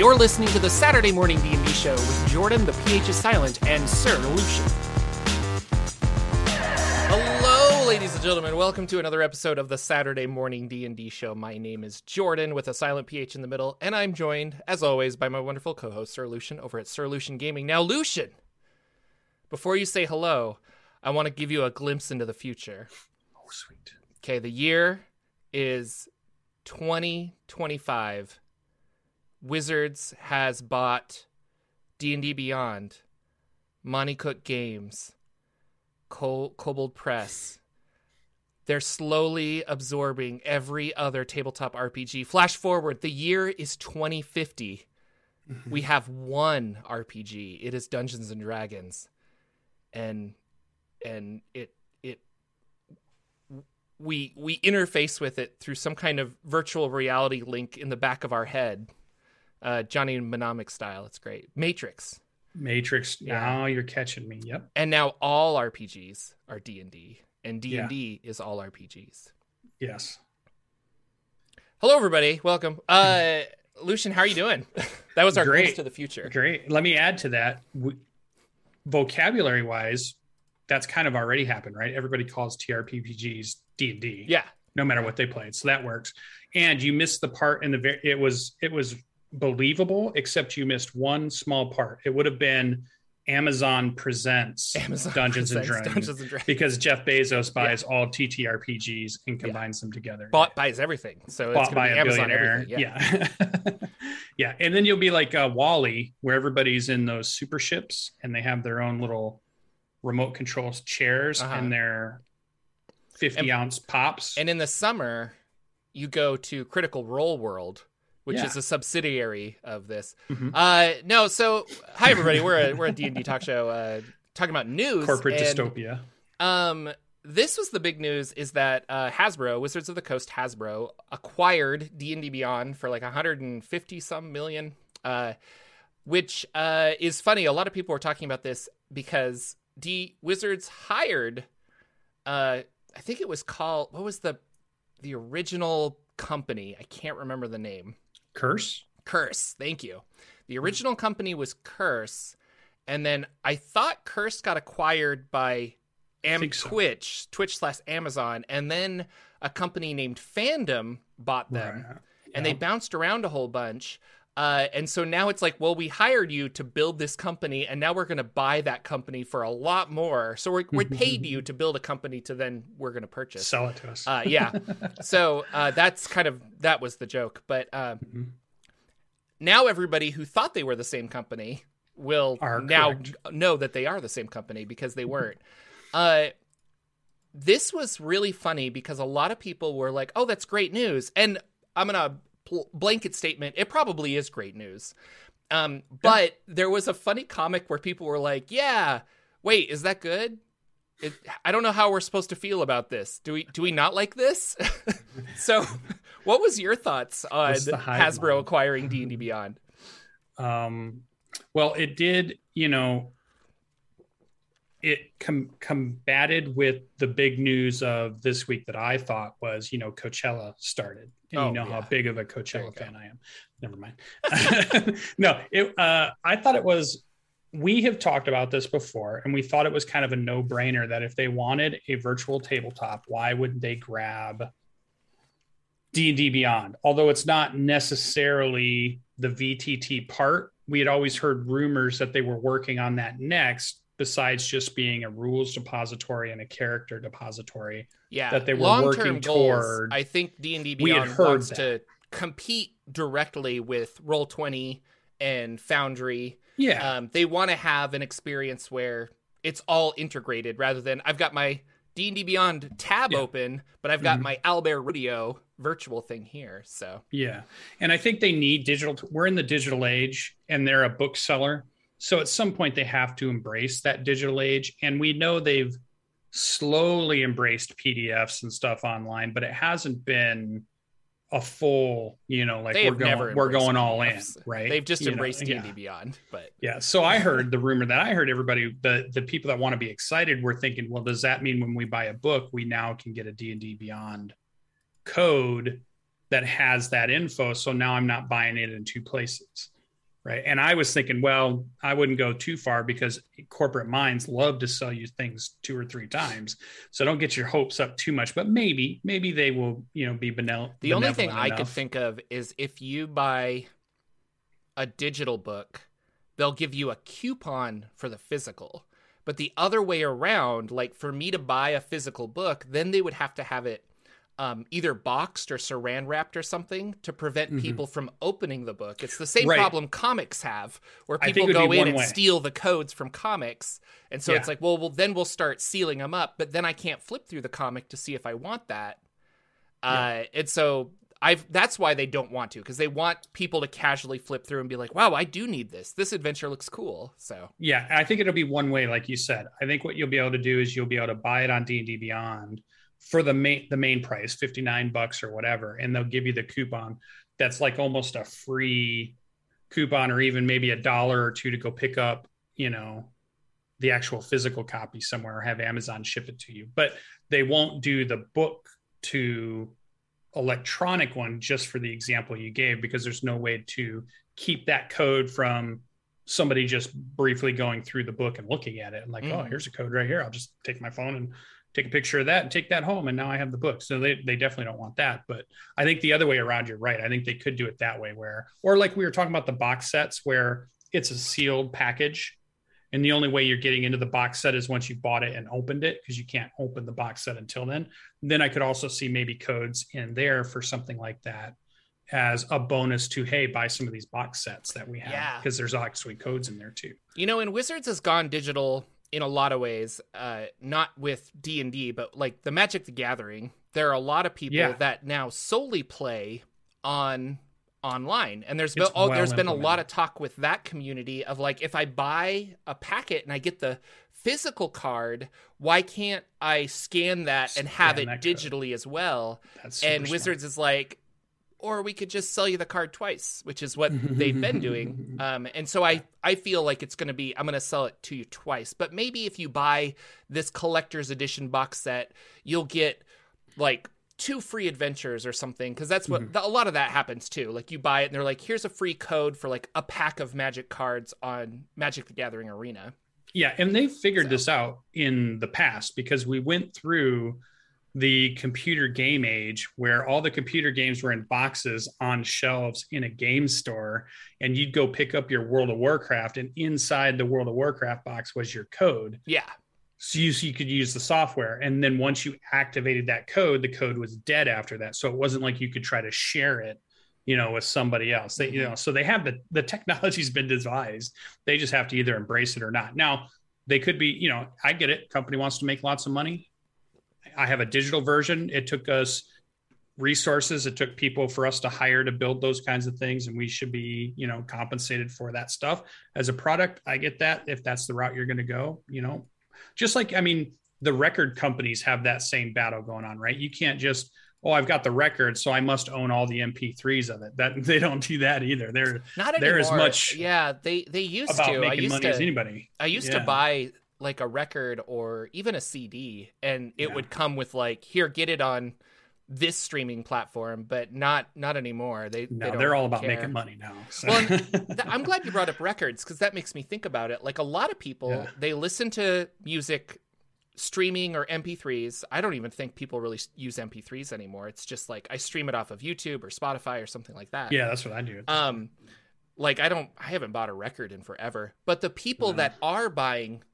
You're listening to the Saturday Morning D&D Show with Jorphdan, the PH is silent, and Sir Lucien. Hello, ladies and gentlemen. Welcome to another episode of the Saturday Morning D&D Show. My name is Jorphdan with a silent PH in the middle, and I'm joined, as always, by my wonderful co-host Sir Lucien over at Sir Lucien Gaming. Now, Lucien, before you say hello, I want to give you a glimpse into the future. Oh, sweet. Okay, the year is 2025. Wizards has bought D&D Beyond, Monte Cook Games, Col- Kobold Press. They're slowly absorbing every other tabletop RPG. Flash forward, the year is 2050. Mm-hmm. We have one RPG. It is Dungeons and Dragons. And and it it we we interface with it through some kind of virtual reality link in the back of our head. Uh, Johnny Mnemonic style. It's great. Matrix. Matrix. Yeah. Now you're catching me. Yep. And now all RPGs are D&D and D&D is all RPGs. Yes. Hello everybody. Welcome. Uh Lucien, how are you doing? that was our Great. to the future. Great. Let me add to that. We, vocabulary wise, that's kind of already happened, right? Everybody calls TRPGs D and D. Yeah. No matter what they played, so that works. And you missed the part in the very. It was it was believable, except you missed one small part. It would have been Amazon presents Amazon Dungeons and presents Dragons. Dungeons and Dragons. because Jeff Bezos buys all TTRPGs and combines them together. Bought buys everything. So it's bought going by be a Amazon billionaire. everything. Yeah. Yeah. And then you'll be like uh, WALL-E, where everybody's in those super ships and they have their own little remote control chairs Uh-huh. and their 50 And- ounce pops. And in the summer, you go to Critical Role World, which Yeah. is a subsidiary of this. Mhm. Uh, no, so hi everybody. We're a we're a D and D talk show uh, talking about news. Corporate and, dystopia. Um, this was the big news: is that uh, Hasbro, Wizards of the Coast, Hasbro acquired D and D Beyond for like 150 some million. Uh, which uh, is funny. A lot of people were talking about this because D Wizards hired. Uh, I think it was called what was the the original company? I can't remember the name. Curse? Curse. Thank you. The original company was Curse, and then I thought Curse got acquired by Am- so. Twitch, Twitch slash Amazon, and then a company named Fandom bought them, Right. and they bounced around a whole bunch. Uh, and so now it's like, well, we hired you to build this company, and now we're going to buy that company for a lot more. So we're, we paid you to build a company to then we're going to purchase. Sell it to us. Uh, yeah. so uh, that's kind of that was the joke. But uh, Mhm. now everybody who thought they were the same company will Are now correct. know that they are the same company because they weren't. uh, this was really funny because a lot of people were like, "Oh, that's great news," and I'm gonna blanket statement: it probably is great news. Um, but there was a funny comic where people were like, "Yeah, wait, is that good?" It, I don't know how we're supposed to feel about this. Do we do we not like this? so, what was your thoughts on Hasbro mind? acquiring D and D Beyond? Um, well, it did, you know, it com- combated with the big news of this week that I thought was, you know, Coachella started. And Oh, you know yeah. how big of a Coachella fan I am. Never mind. no, it, uh, I thought it was, we have talked about this before, and we thought it was kind of a no brainer that if they wanted a virtual tabletop, why wouldn't they grab D&D Beyond? Although it's not necessarily the VTT part, we had always heard rumors that they were working on that next, besides just being a rules depository and a character depository. Yeah, that they were long-term working goals, toward- I think D and D We had Beyond wants that. to compete directly with Roll Twenty and Foundry. Yeah. Um, they want to have an experience where it's all integrated rather than I've got my D and D Beyond tab Yeah. open, but I've got Mhm. my Owlbear Rodeo virtual thing here. So Yeah. And I think they need digital. We're in the digital age and they're a bookseller. So at some point they have to embrace that digital age. And we know they've slowly embraced PDFs and stuff online, but it hasn't been a full, you know, like we're going, we're going all in, right? They've just You embraced D and D Beyond, but Yeah. So I heard the rumor that I heard everybody, the the people that want to be excited were thinking, well, does that mean when we buy a book, we now can get a D&D Beyond code that has that info? So now I'm not buying it in two places. Right? And I was thinking, well, I wouldn't go too far because corporate minds love to sell you things two or three times. So don't get your hopes up too much. But maybe, maybe they will, you know, be benel- The only thing I could think of is if you buy a digital book, they'll give you a coupon for the physical. But the other way around, like for me to buy a physical book, then they would have to have it um, either boxed or saran wrapped or something to prevent mm-hmm. people from opening the book. It's the same right. problem comics have, where people go in and way. steal the codes from comics, and so yeah. it's like, well, well, then we'll start sealing them up, but then I can't flip through the comic to see if I want that. Yeah. Uh, and so I've that's why they don't want to because they want people to casually flip through and be like, "Wow, I do need this. This adventure looks cool." So yeah, I think it'll be one way, like you said. I think what you'll be able to do is you'll be able to buy it on D and D Beyond for the main the main price, 59 bucks or whatever, and they'll give you the coupon that's like almost a free coupon or even maybe a dollar or two to go pick up, you know, the actual physical copy somewhere or have Amazon ship it to you. But they won't do the book to electronic one just for the example you gave because there's no way to keep that code from somebody just briefly going through the book and looking at it and like, oh, mm. oh, here's a code right here. I'll just take my phone and take a picture of that and take that home and now i have the book. So they, they definitely don't want that. But i think the other way around you're right. I think they could do it that way where or like we were talking about the box sets where it's a sealed package and the only way you're getting into the box set is once you bought it and opened it because you can't open the box set until then. Then i could also see maybe codes in there for something like that as a bonus to hey buy some of these box sets that we have because yeah. there's actually codes in there too. You know and wizards has gone digital in a lot of ways, uh, not with D and D, but like the Magic the Gathering, there are a lot of people yeah. that now solely play on online, and there's been oh, well there's been a lot of talk with that community of like if I buy a packet and I get the physical card, why can't I scan that and have it digitally code. as well? and Wizards is like, or we could just sell you the card twice, which is what they've been doing. Um, and so I, I feel like it's going to be, I'm going to sell it to you twice. But maybe if you buy this collector's edition box set, you'll get like two free adventures or something. Cause that's what mm-hmm. a lot of that happens too. Like you buy it and they're like, here's a free code for like a pack of magic cards on Magic the Gathering Arena. Yeah. And they figured so. this out in the past because we went through the computer game age where all the computer games were in boxes on shelves in a game store and you'd go pick up your world of warcraft and inside the world of warcraft box was your code. Yeah. So you, so you could use the software and then once you activated that code the code was dead after that. So it wasn't like you could try to share it you know with somebody else. They you mm-hmm. know so they have the the technology's been devised. They just have to either embrace it or not. Now they could be you know i get it. Company wants to make lots of money I have a digital version. It took us resources. It took people for us to hire to build those kinds of things, and we should be, you know, compensated for that stuff. As a product, I get that. If that's the route you're going to go, you know, just like I mean, the record companies have that same battle going on, right? You can't just oh i've got the record so i must own all the mp3s of it that they don't do that either they're not anymore. they're as much yeah they they used about to making I used money to, as anybody i used yeah. to buy like a record or even a CD and it yeah. would come with like here get it on this streaming platform but not not anymore they no, they are all about care. making money now so. well th- i'm glad you brought up records because that makes me think about it like a lot of people yeah. they listen to music streaming or mp3s i don't even think people really use mp3s anymore it's just like i stream it off of youtube or spotify or something like that yeah that's what i do um like i don't i haven't bought a record in forever but the people no. that are buying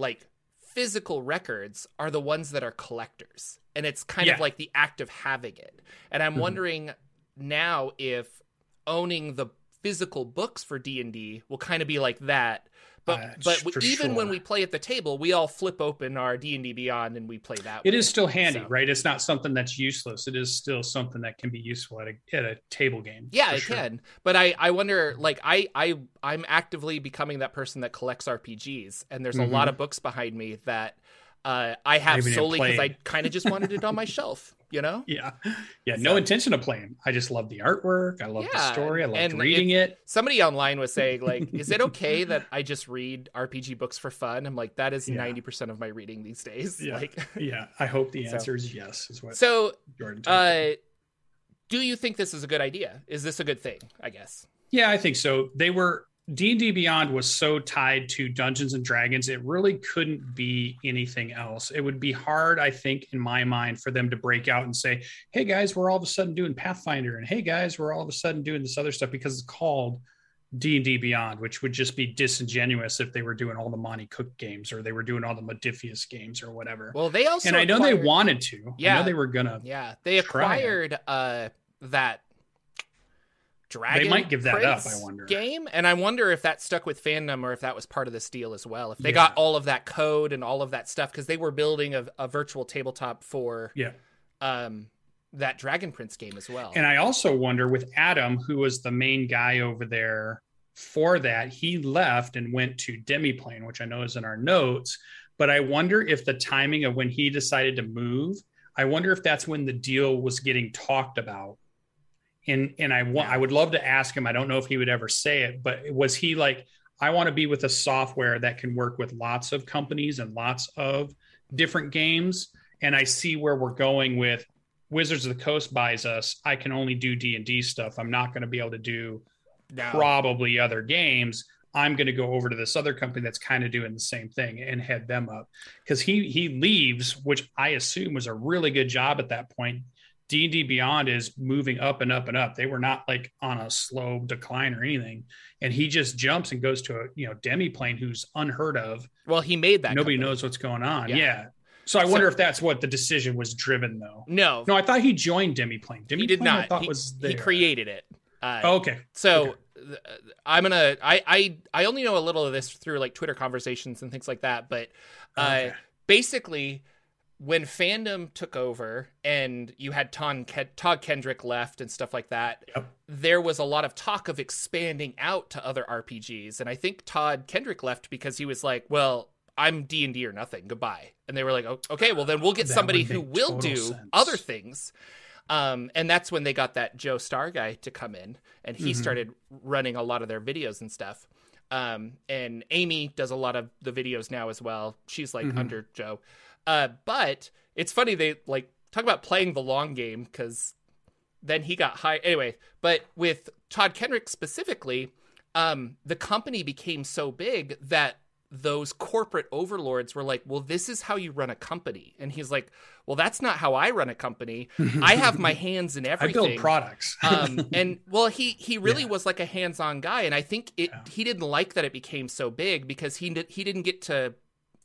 like physical records are the ones that are collectors and it's kind yeah. of like the act of having it and i'm mm-hmm. wondering now if owning the physical books for d&d will kind of be like that but uh, but we, even sure. when we play at the table, we all flip open our D and D Beyond and we play that. It way. is still handy, so. right? It's not something that's useless. It is still something that can be useful at a at a table game. Yeah, it sure. can. But I I wonder, like I I I'm actively becoming that person that collects RPGs, and there's mm-hmm. a lot of books behind me that uh, I have solely because I kind of just wanted it on my shelf, you know? Yeah. Yeah. So, no intention of playing. I just love the artwork. I love yeah, the story. I love reading it. Somebody online was saying, like, is it okay that I just read RPG books for fun? I'm like, that is yeah. 90% of my reading these days. Yeah. Like, yeah. I hope the answer so, is yes, is what so, Jorphdan uh, do you think this is a good idea? Is this a good thing? I guess. Yeah, I think so. They were D&D Beyond was so tied to Dungeons and Dragons, it really couldn't be anything else. It would be hard, I think, in my mind, for them to break out and say, "Hey guys, we're all of a sudden doing Pathfinder," and "Hey guys, we're all of a sudden doing this other stuff," because it's called D&D Beyond, which would just be disingenuous if they were doing all the Monte Cook games or they were doing all the Modiphius games or whatever. Well, they also and I know acquired, they wanted to. Yeah. I know they were gonna. Yeah, they acquired uh that Dragon might give that up, Prince I wonder. game, and I wonder if that stuck with fandom or if that was part of this deal as well. If they Yeah. got all of that code and all of that stuff because they were building a, a virtual tabletop for Yeah. um that Dragon Prince game as well. And I also wonder with Adam, who was the main guy over there for that, he left and went to Demiplane, which I know is in our notes. But I wonder if the timing of when he decided to move, I wonder if that's when the deal was getting talked about. And and I want Yeah. I would love to ask him. I don't know if he would ever say it, but was he like, I want to be with a software that can work with lots of companies and lots of different games. And I see where we're going with Wizards of the Coast buys us. I can only do D and D stuff. I'm not going to be able to do No. probably other games. I'm going to go over to this other company that's kind of doing the same thing and head them up because he he leaves, which I assume was a really good job at that point. D and D Beyond is moving up and up and up. They were not like on a slow decline or anything, and he just jumps and goes to a you know demiplane who's unheard of. well, he made that. Nobody company. knows what's going on. Yeah. Yeah. So I wonder So- if that's what the decision was driven though. No, No, I thought he joined Demiplane. Demiplane he did not. I thought he, was he created it. Uh, Oh, okay. So th- I'm gonna I, I I only know a little of this through like Twitter conversations and things like that, but uh, Okay. basically when fandom took over and you had Todd, Ken- Todd Kenreck left and stuff like that, Yep. there was a lot of talk of expanding out to other RPGs, and I think Todd Kenreck left because he was like, well. I'm D and D or nothing. Goodbye. And they were like, "O- "Okay, well then we'll get That somebody who will do sense. other things." Um, and that's when they got that Joe Star guy to come in, and he Mhm. started running a lot of their videos and stuff. Um, and Amy does a lot of the videos now as well. She's like Mhm. under Joe. Uh, but it's funny they like talk about playing the long game because then he got high anyway. But with Todd Kenreck specifically, um, the company became so big that those corporate overlords were like, "Well, this is how you run a company," and he's like, "Well, that's not how I run a company. I have my hands in everything. I build products. um, and well, he he really Yeah. was like a hands-on guy, and I think it Yeah. he didn't like that it became so big because he he didn't get to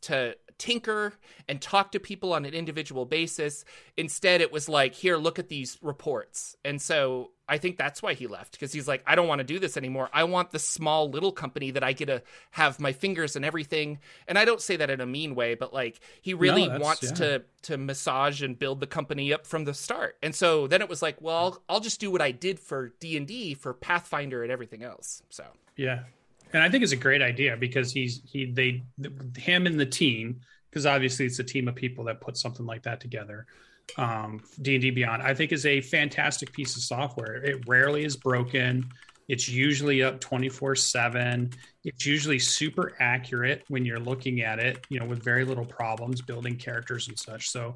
to tinker and talk to people on an individual basis. Instead, it was like, here, look at these reports, and so I think that's why he left because he's like, I don't want to do this anymore. I want the small little company that I get to have my fingers and everything. And I don't say that in a mean way, but like he really that's- wants yeah. to to massage and build the company up from the start. And so then it was like, well, I'll, I'll just do what I did for D and D, for Pathfinder, and everything else. So Yeah, and I think it's a great idea because he's he they him and the team because obviously it's a team of people that put something like that together. Um, D and D Beyond, I think, is a fantastic piece of software. It rarely is broken. It's usually up twenty four seven. It's usually super accurate when you're looking at it. You know, with very little problems building characters and such. So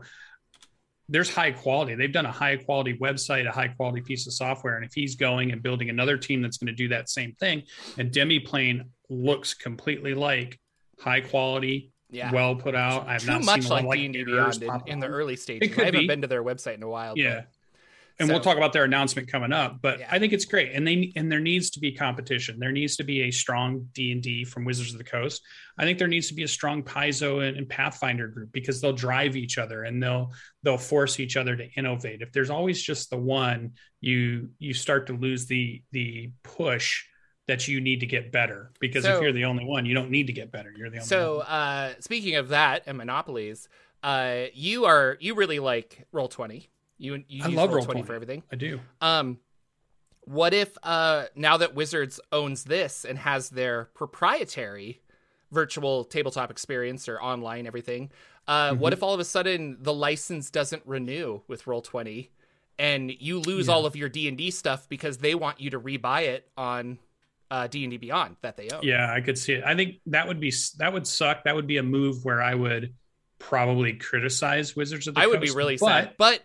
there's high quality. They've done a high quality website, a high quality piece of software. And if he's going and building another team that's going to do that same thing, and Demiplane looks completely like high quality, yeah, well put out. I've too not much seen like of, D and D Beyond in, in the early stages. I haven't be. been to their website in a while. but- Yeah. And So- we'll talk about their announcement coming up, but Yeah. I think it's great. And they and there needs to be competition. There needs to be a strong D and D from Wizards of the Coast. I think there needs to be a strong Paizo and, and Pathfinder group because they'll drive each other and they'll they'll force each other to innovate. If there's always just the one, you you start to lose the the push that you need to get better. Because So- if you're the only one, you don't need to get better. You're the only So, one. uh, speaking of that and monopolies, uh, you are you really like Roll Twenty. You you I use love Roll Roll20. Twenty for everything. I do. Um, what if uh, now that Wizards owns this and has their proprietary virtual tabletop experience or online everything, uh, Mm-hmm. what if all of a sudden the license doesn't renew with Roll Twenty, and you lose Yeah. all of your D and D stuff because they want you to rebuy it on uh, D and D Beyond that they own? Yeah, I could see it. I think that would be that would suck. That would be a move where I would probably criticize Wizards of the I would be really but sad, but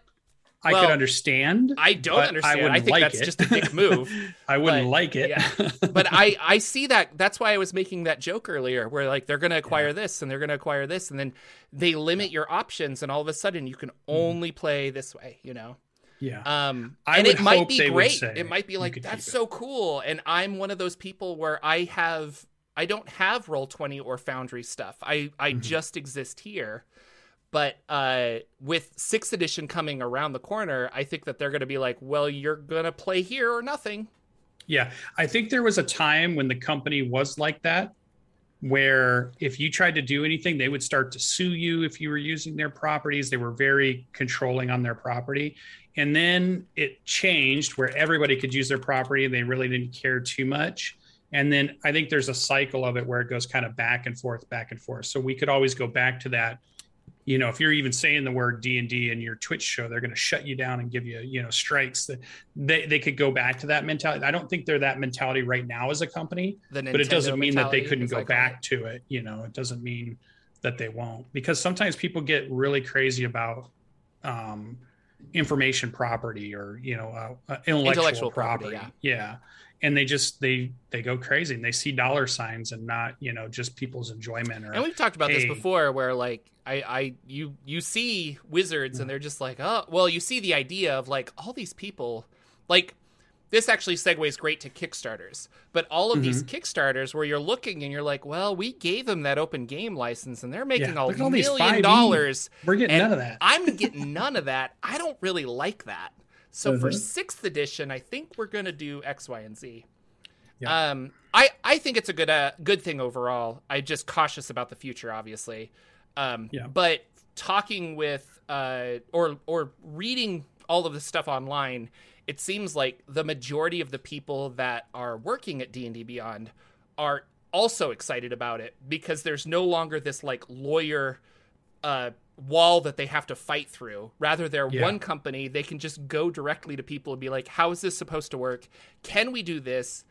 I Well, could understand. I don't understand. I, wouldn't think like that's it. just a dick move. I wouldn't but- like it. yeah. but I I see that. That's why I was making that joke earlier, where like they're going to acquire this and they're going to acquire this, and then they limit your options, and all of a sudden you can only play this way. You know. yeah. Um, I and it might be great. It might be like that's keep it." so cool. And I'm one of those people where I have I don't have Roll Twenty or Foundry stuff. I I Mm-hmm. just exist here. But uh, with sixth edition coming around the corner, I think that they're going to be like, well, you're going to play here or nothing. Yeah, I think there was a time when the company was like that, where if you tried to do anything, they would start to sue you if you were using their properties. They were very controlling on their property. And then it changed where everybody could use their property. And they really didn't care too much. And then I think there's a cycle of it where it goes kind of back and forth, back and forth. So we could always go back to that. You know, if you're even saying the word D and D in your Twitch show, they're going to shut you down and give you, you know, strikes. That they they could go back to that mentality. I don't think they're that mentality right now as a company, but it doesn't mean that they couldn't go back it. to it. You know, it doesn't mean that they won't because sometimes people get really crazy about um, information property or you know uh, uh, intellectual, Intellectual property. property, yeah, and they just they they go crazy and they see dollar signs and not you know just people's enjoyment or And we've talked about this before, where like I, I, you, you see wizards, and they're just like, oh, well, you see the idea of like all these people, like this actually segues great to Kickstarters, but all of these Mm-hmm. Kickstarters where you're looking and you're like, well, we gave them that open game license, and they're making Yeah, a look at all these million dollars. we're getting none of that. I'm getting none of that. I don't really like that. So for Mhm. sixth edition, I think we're gonna do X, Y, and Z. Yeah. Um, I I think it's a good uh, good thing overall. I just cautious about the future, obviously. Um, Yeah. But talking with uh, or or reading all of this stuff online, it seems like the majority of the people that are working at D and D Beyond are also excited about it because there's no longer this like lawyer uh, wall that they have to fight through. Rather, they're Yeah. one company. They can just go directly to people and be like, "How is this supposed to work? Can we do this?"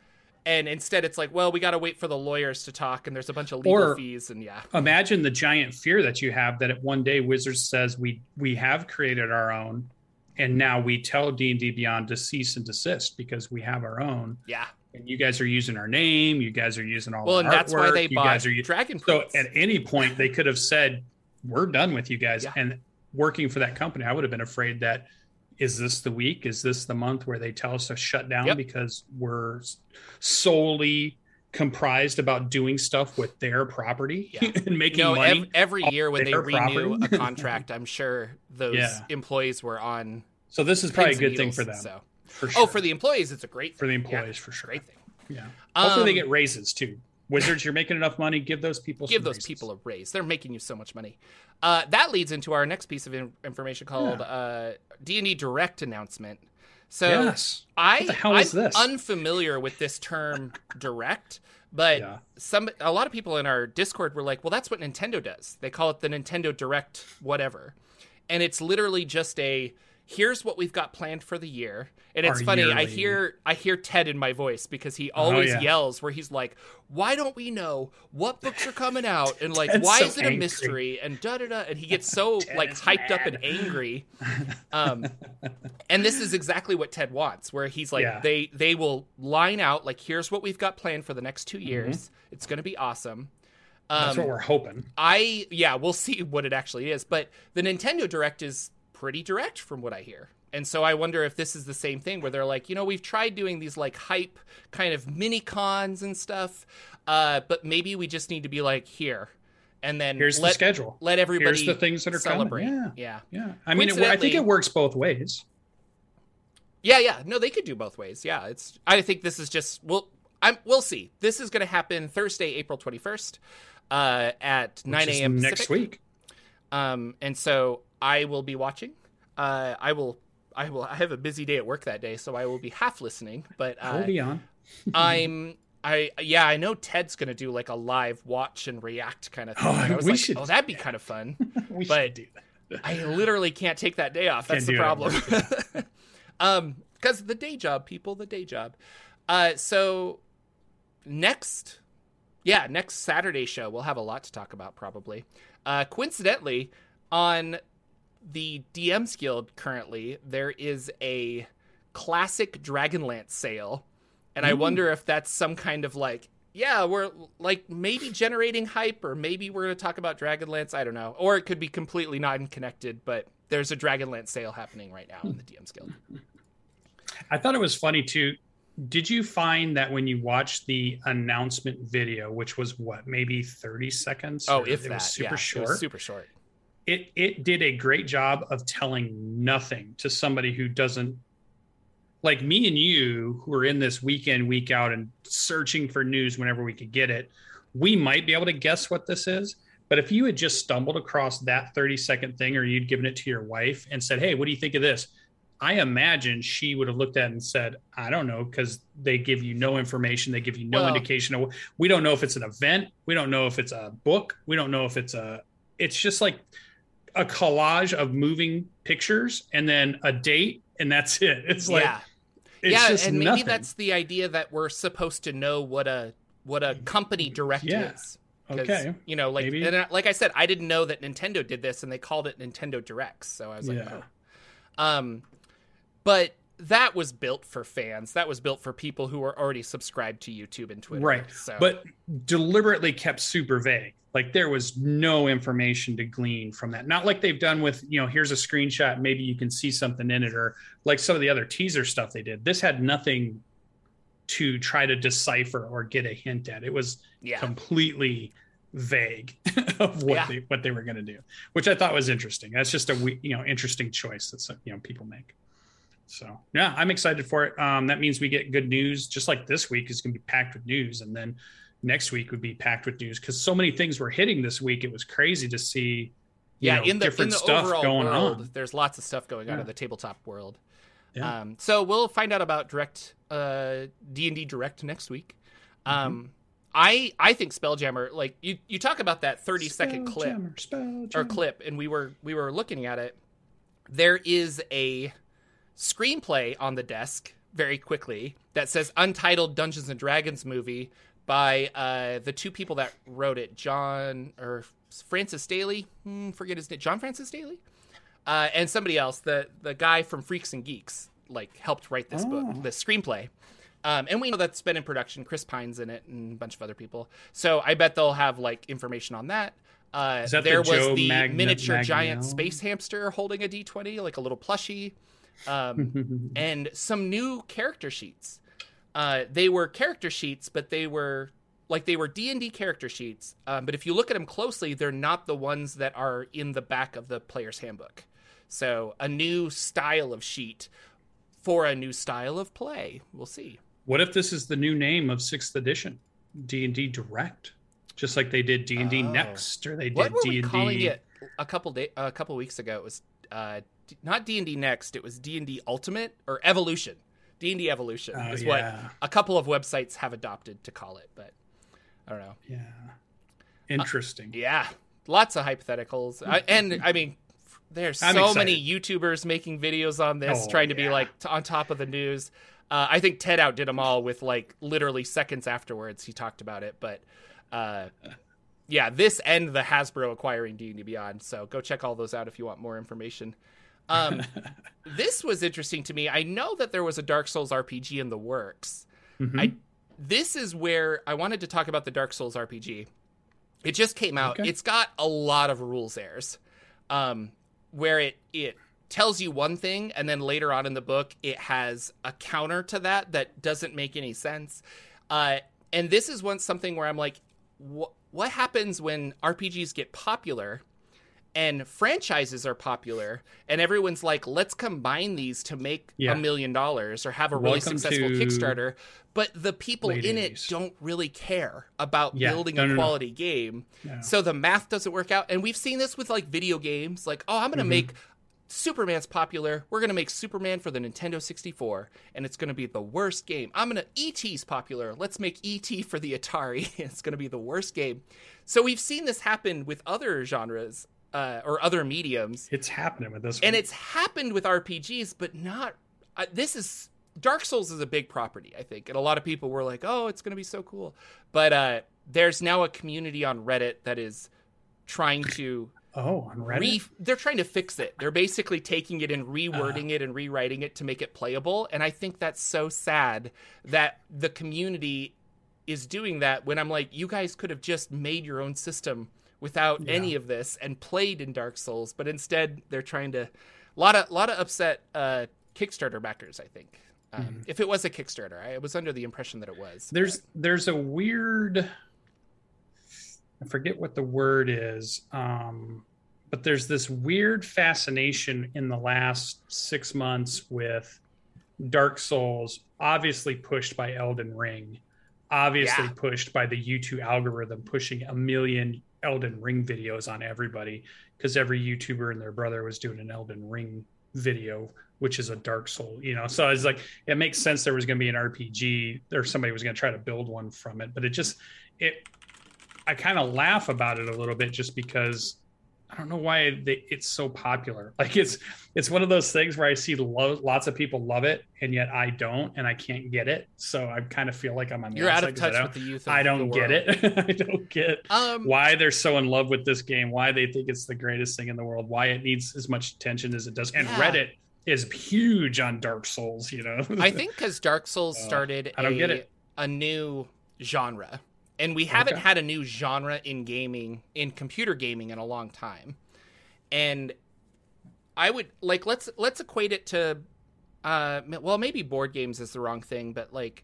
And instead, it's like, "Well, we got to wait for the lawyers to talk, and there's a bunch of legal Or- fees, and yeah, imagine the giant fear that you have that at one day Wizards says we we have created our own, and now we tell D and D Beyond to cease and desist because we have our own, yeah." and you guys are using our name, you guys are using all Well, and that's why they bought guys are u- Dragon so at any point they could have said we're done with you guys, Yeah. and working for that company, I would have been afraid that. Is this the week? Is this the month where they tell us to shut down Yep. because we're solely comprised about doing stuff with their property Yeah. and making you know, money? ev- every year when they renew property. a contract, I'm sure those Yeah. employees were on. So this is probably a good thing for them. So. For sure. Oh, for the employees, it's a great thing. for the thing. Yeah, employees for sure. great thing. Yeah. Hopefully they Um, get raises too. Wizards, you're making enough money. Give those people. give those raises. people a raise. They're making you so much money. Uh, that leads into our next piece of in- information called uh, D&D Direct announcement. So yes. I, What the hell I'm unfamiliar with this term direct, but Yeah. some a lot of people in our Discord were like, "Well, that's what Nintendo does. They call it the Nintendo Direct whatever." And it's literally just a here's what we've got planned for the year. And it's Our funny, I hear I hear Ted in my voice because he always Oh, yeah. yells where he's like, "Why don't we know what books are coming out?" And like, "Why so is it a mystery?" And da da da and he gets so like hyped up and angry. Um and this is exactly what Ted wants, where he's like, Yeah. they they will line out like, here's what we've got planned for the next Mm-hmm. two years. It's going to be awesome. That's Um, what we're hoping. I yeah, we'll see what it actually is, but the Nintendo Direct is pretty direct from what I hear. And so I wonder if this is the same thing where they're like, you know, we've tried doing these like hype kind of mini cons and stuff, uh, but maybe we just need to be like here, and then Here's let the schedule. let everybody Here's the things that are celebrate. coming. yeah. Yeah. I mean, it, I think it works both ways. Yeah, yeah. No, they could do both ways. Yeah, it's. I think this is just. Well, I'm. We'll see. This is going to happen Thursday, April 21st, uh, at which 9 a.m. next Pacific. week. Um, and so I will be watching. Uh, I will. I will. I have a busy day at work that day, so I will be half listening. But uh, be on. I'm. I yeah. I know Ted's going to do like a live watch and react kind of thing. Oh, And I was we like, should oh, that'd be kind of fun. We but- should do that. I literally can't take that day off. That's Can't the problem. um, because the day job, people, the day job. Uh, so next, yeah, next Saturday show we'll have a lot to talk about probably. Uh, coincidentally, on the DMs Guild currently, there is a classic Dragonlance sale. And I wonder if that's some kind of like, yeah, we're like maybe generating hype, or maybe we're going to talk about Dragonlance. I don't know. Or it could be completely non connected, but there's a Dragonlance sale happening right now in the DMs Guild. I thought it was funny too. Did you find that when you watched the announcement video, which was what, maybe 30 seconds? Oh, if it that. was super yeah, short. Was super short. It it did a great job of telling nothing to somebody who doesn't like me and you who are in this week in week out and searching for news whenever we could get it we might be able to guess what this is. But if you had just stumbled across that 30 second thing or you'd given it to your wife and said hey what do you think of this? I imagine she would have looked at it and said i don't know because they give you no information. They give you no Well- indication of we don't know if it's an event. We don't know if it's a book. We don't know if it's a it's just like a collage of moving pictures and then a date and that's it it's like yeah. it's yeah, and maybe nothing. that's the idea that we're supposed to know what a what a company direct Yeah. is. okay You know, like uh, like I said, I didn't know that Nintendo did this, and they called it Nintendo Directs. So I was like, Yeah. oh. Um, but that was built for fans. That was built for people who were already subscribed to YouTube and Twitter. Right. So, but deliberately kept super vague like there was no information to glean from that not like they've done with you know here's a screenshot maybe you can see something in it or like some of the other teaser stuff they did this had nothing to try to decipher or get a hint at it was yeah, completely vague of what Yeah. they what they were going to do which i thought was interesting that's just a you know interesting choice that some, you know people make so yeah i'm excited for it um, that means we get good news just like this week is going to be packed with news and then next week would be packed with news because so many things were hitting this week it was crazy to see you yeah. know, in the in different the stuff overall going world, on there's lots of stuff going on Yeah. in the tabletop world. Yeah. Um, so we'll find out about direct uh, D and D direct next week. Mm-hmm. Um, I I think Spelljammer like you you talk about that 30 second clip Spelljammer, Spelljammer. or clip and we were we were looking at it. There is a screenplay on the desk very quickly that says Untitled Dungeons and Dragons movie by uh, the two people that wrote it, John or Francis Daley, hmm, forget his name, John Francis Daley, uh, and somebody else, the the guy from Freaks and Geeks, like helped write this Oh. book, the screenplay. Um, and we know that's been in production. Chris Pine's in it, and a bunch of other people. So I bet they'll have like information on that. Uh, that the there was Boo the Magna- miniature giant space hamster holding a D20, like a little plushie, um, and some new character sheets. Uh, they were character sheets, but they were like they were D and D character sheets. Um, but if you look at them closely, they're not the ones that are in the back of the player's handbook. So a new style of sheet for a new style of play. We'll see. What if this is the new name of sixth edition, D and D Direct, just like they did D and D Oh. Next, or they did What were D and calling it a couple day a couple weeks ago? It was uh, D- not D and D Next. It was D and D Ultimate or Evolution. D and D Evolution Oh, is yeah. what a couple of websites have adopted to call it, but I don't know. Yeah, interesting. Yeah, lots of hypotheticals, I, and I mean, there's I'm so excited. many YouTubers making videos on this, Oh, trying to be like t- on top of the news. Uh, I think Ted outdid them all with like literally seconds afterwards. He talked about it, but uh, yeah, this and the Hasbro acquiring D and D Beyond. So go check all those out if you want more information. Um, this was interesting to me. I know that there was a Dark Souls RPG in the works. Mhm. I this is where I wanted to talk about the Dark Souls RPG. It just came out. Okay. It's got a lot of rules errors, um, where it it tells you one thing and then later on in the book it has a counter to that that doesn't make any sense. Uh, and this is one something where I'm like, wh- what happens when RPGs get popular? And franchises are popular and everyone's like let's combine these to make a Yeah. million dollars or have a really Welcome successful kickstarter but the people late in it don't really care about Yeah. building No, a no, no. quality game Yeah. so the math doesn't work out and we've seen this with like video games like oh i'm gonna Mhm. make Superman's popular. We're gonna make Superman for the Nintendo 64, and it's gonna be the worst game. I'm gonna ET's popular. Let's make ET for the Atari. it's gonna be the worst game. So we've seen this happen with other genres uh, or other mediums, It's happening with this, and one. it's happened with RPGs, but not. Uh, this is Dark Souls is a big property, I think, and a lot of people were like, "Oh, it's gonna be so cool," but uh, there's now a community on Reddit that is trying to Oh, on Reddit. Re- they're trying to fix it. They're basically taking it and rewording uh. it and rewriting it to make it playable. And I think that's so sad that the community is doing that when I'm like, you guys could have just made your own system without yeah. any of this and played in Dark Souls, but instead they're trying to. A lot of lot of upset uh, Kickstarter backers, I think. Um, mm-hmm. If it was a Kickstarter, I was under the impression that it was. There's but... there's a weird I forget what the word is, um, but there's this weird fascination in the last six months with Dark Souls, obviously pushed by Elden Ring, obviously yeah. pushed by the YouTube algorithm, pushing a million Elden Ring videos on everybody because every YouTuber and their brother was doing an Elden Ring video, which is a Dark Soul, you know. So I was like it makes sense there was going to be an RPG or somebody was going to try to build one from it, but it just it I kind of laugh about it a little bit just because I don't know why they, it's so popular. Like it's it's one of those things where I see lo- lots of people love it and yet I don't and I can't get it. So I kind of feel like I'm on. You're out of touch with the youth. I don't get it. I don't get um, why they're so in love with this game. Why they think it's the greatest thing in the world. Why it needs as much attention as it does. And yeah. Reddit is huge on Dark Souls. You know. I think because Dark Souls uh, started. Uh, I don't a, get it. A new genre and we haven't okay. had a new genre in gaming in computer gaming in a long time and i would like let's let's equate it to uh well maybe board games is the wrong thing but like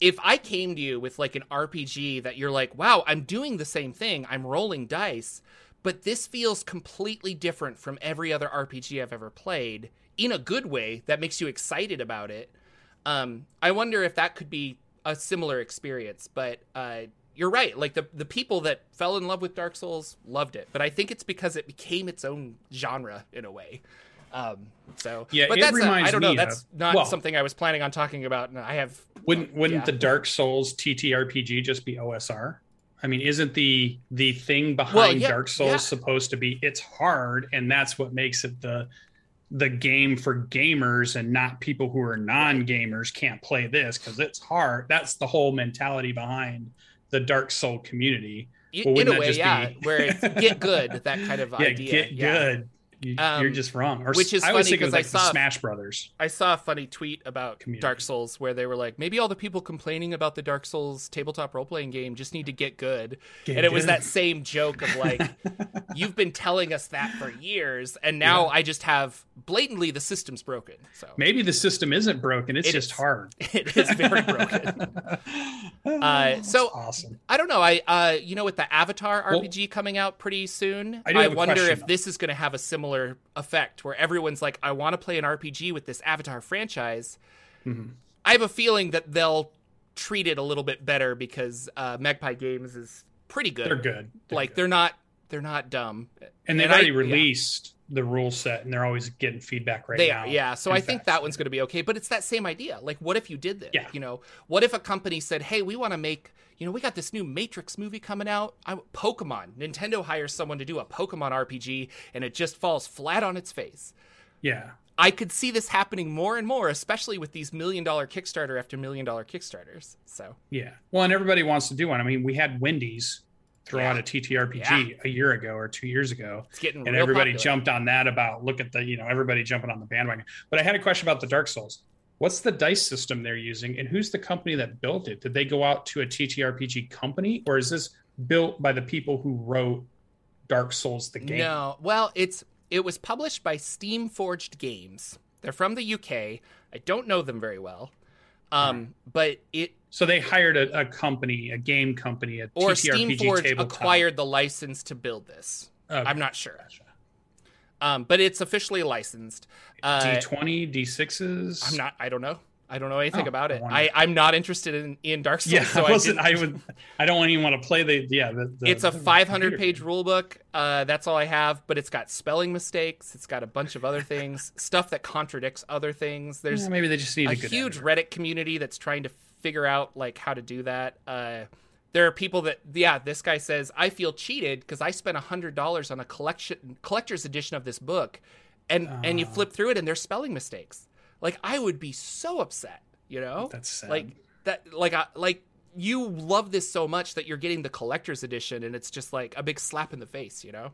if i came to you with like an rpg that you're like wow i'm doing the same thing i'm rolling dice but this feels completely different from every other rpg i've ever played in a good way that makes you excited about it um i wonder if that could be a similar experience but uh you're right. Like the the people that fell in love with Dark Souls loved it, but I think it's because it became its own genre in a way. Um, so yeah, but that's I don't know. That's not well, something I was planning on talking about. And I have wouldn't wouldn't yeah. the Dark Souls TTRPG just be OSR? I mean, isn't the the thing behind well, yeah, Dark Souls yeah. supposed to be it's hard, and that's what makes it the the game for gamers and not people who are non gamers can't play this because it's hard. That's the whole mentality behind the Dark Soul community. Well, in a way, yeah, be... where it's get good, that kind of yeah, idea. Get yeah. good. You, are um, just wrong. Or, which is I funny because like I saw Smash Brothers. I saw a funny tweet about Community. Dark Souls where they were like, maybe all the people complaining about the Dark Souls tabletop role playing game just need to get good. Get and it good. was that same joke of like, you've been telling us that for years, and now yeah. I just have blatantly the system's broken. So maybe the system isn't broken; it's it just is. hard. It is very broken. uh, so awesome. I don't know. I uh, you know, with the Avatar RPG coming out pretty soon, I, I wonder if though. this is going to have a similar similar effect where everyone's like, I want to play an RPG with this Avatar franchise. Mm-hmm. I have a feeling that they'll treat it a little bit better because uh, Magpie Games is pretty good. They're good. They're like good. they're not they're not dumb. And they've and already I, released yeah. the rule set, and they're always getting feedback right they now. Are, yeah. So I think that one's going to be okay. But it's that same idea. Like, what if you did this? Yeah. You know, what if a company said, "Hey, we want to make." You know, we got this new Matrix movie coming out. I, Pokemon. Nintendo hires someone to do a Pokemon RPG, and it just falls flat on its face. Yeah. I could see this happening more and more, especially with these million dollar Kickstarter after million dollar Kickstarters. So yeah, well, and everybody wants to do one. I mean, we had Wendy's throw yeah. out a TTRPG yeah. a year ago or two years ago. It's getting and everybody popular. jumped on that about look at the you know everybody jumping on the bandwagon. But I had a question about the Dark Souls. What's the dice system they're using, and who's the company that built it? Did they go out to a TTRPG company, or is this built by the people who wrote Dark Souls the game? No, well, it's it was published by Steam Forged Games. They're from the UK. I don't know them very well, um, right. but it so they hired a, a company, a game company, a or TTRPG Steamforge tabletop. acquired the license to build this. Okay. I'm not sure. Gotcha. Um, but it's officially licensed. Uh, D20, D6s. I'm not. I don't know. I don't know anything oh, about it. I, am not interested in, in Dark Souls. Yeah, so I wasn't. I, I, would. I don't even want to play the. Yeah, the, the it's a 500 page rule book. Uh, that's all I have. But it's got spelling mistakes. It's got a bunch of other things, stuff that contradicts other things. There's yeah, maybe they just need a, a huge editor. Reddit community that's trying to figure out like how to do that. Uh, there are people that yeah, this guy says I feel cheated because I spent a hundred dollars on a collection collector's edition of this book, and uh, and you flip through it and there's spelling mistakes. Like I would be so upset, you know. That's sad. Like that, like I like you love this so much that you're getting the collector's edition and it's just like a big slap in the face, you know.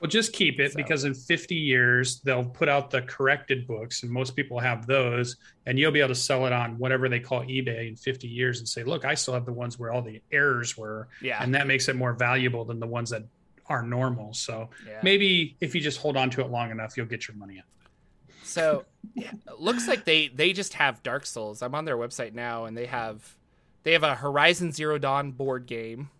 Well, just keep it So- because in 50 years they'll put out the corrected books, and most people have those, and you'll be able to sell it on whatever they call eBay in 50 years and say, "Look, I still have the ones where all the errors were," Yeah. and that makes it more valuable than the ones that are normal. So yeah. maybe if you just hold on to it long enough, you'll get your money. So yeah, it looks like they they just have Dark Souls. I'm on their website now, and they have they have a Horizon Zero Dawn board game,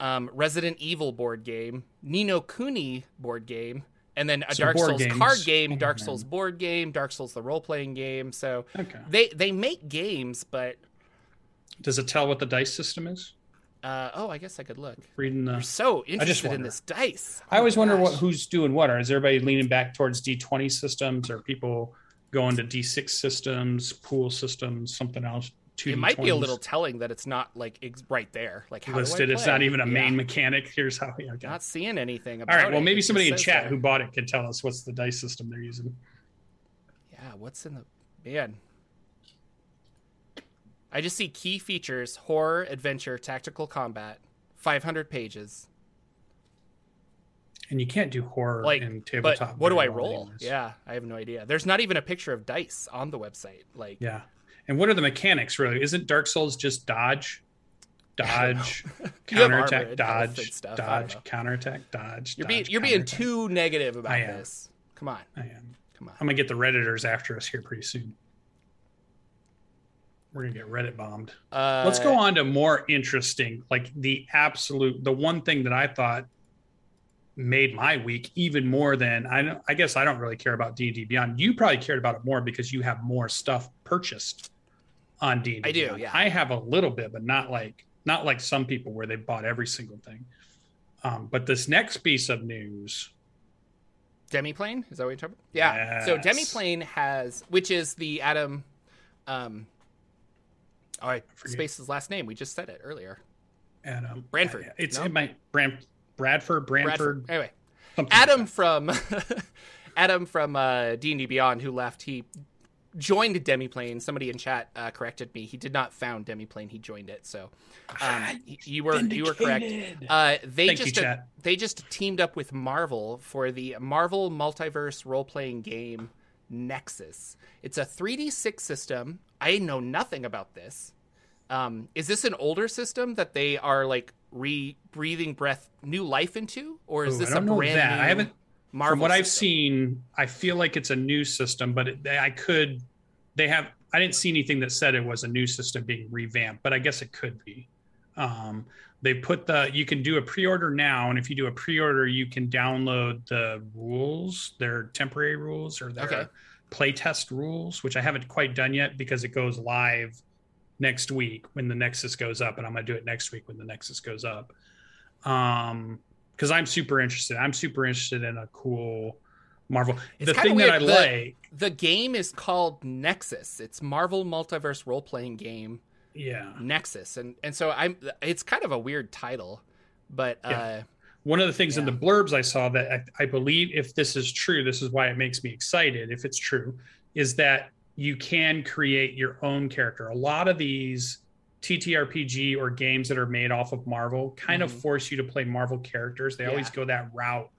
um, Resident Evil board game, Ni no Kuni board game, and then a So Dark Souls games. card game, Oh, Dark. Souls board game, Dark Souls the role playing game. So Okay. they they make games, but Does it tell what the dice system is? uh, oh, I guess I could look. Reading the. I'm so interested in this dice. I always Oh wonder what who's doing what. Or is everybody leaning back towards D20 systems, or people going to D6 systems, pool systems, something else? Two It might be a D20s? little telling that it's not like ex- right there. Like how listed. It's not even a Yeah. main mechanic. Here's how. Yeah, okay. Not seeing anything about All right. Well, maybe somebody in chat who bought it could tell us what's the dice system they're using. Yeah, what's in the man? I just see key features: horror, adventure, tactical combat. Five hundred pages. And you can't do horror Like, in but tabletop. what do I roll? anyways. Yeah, I have no idea. There's not even a picture of dice on the website. Like, Yeah. And what are the mechanics really? Isn't Dark Souls just dodge, dodge, counterattack, and health and dodge, stuff. Dodge, counterattack, dodge? you're being dodge, you're being too negative about this. Come on, I am. come on. I'm gonna get the redditors after us here pretty soon. We're gonna get Reddit bombed. Uh, Let's go on to more interesting, like the absolute, the one thing that I thought made my week even more than I. don't- I guess I don't really care about D and D Beyond. You probably cared about it more because you have more stuff purchased on D and I do, yeah. I have a little bit, but not like not like some people where they bought every single thing. Um, but this next piece of news, Demiplane? Is that what you're talking about? Yeah. So Yes. Demiplane has, which is the Adam, um, forget. spaced his last name. We just said it earlier. Adam Branford, it's no? it might Bram, Bradford, Branford, Bradford. Anyway, something like Adam from Adam from uh, D&D Beyond, who left, he joined Demiplane. Somebody in chat uh, corrected me. He did not found Demiplane. He joined it. So um, y- you were you were correct. Uh, they Thank you, just uh, they just teamed up with Marvel for the Marvel Multiverse role playing game Nexus. It's a 3D6 system. I know nothing about this. Um, is this an older system that they are like re breathing breath new life into, or is Ooh, this I don't a know brand that. new? I haven't Marvel from what I've seen, I feel like it's a new system, but it, I could. They have. I didn't see anything that said it was a new system being revamped, but I guess it could be. Um, they put the. You can do a pre-order now, and if you do a pre-order, you can download the rules, their temporary rules or their Okay. playtest rules, which I haven't quite done yet because it goes live next week when the Nexus goes up, and I'm gonna do it next week when the Nexus goes up. Um, because I'm super interested. I'm super interested in a cool Marvel. It's the thing that I weird, the- like, The game is called Nexus. It's Marvel Multiverse role playing game yeah. Nexus, and and so I'm. It's kind of a weird title, but uh, One of the things in the blurbs I saw that I, I believe, if this is true, this is why it makes me excited. If it's true, is that you can create your own character. A lot of these TTRPG or games that are made off of Marvel kind of Mhm. force you to play Marvel characters. They always go that route.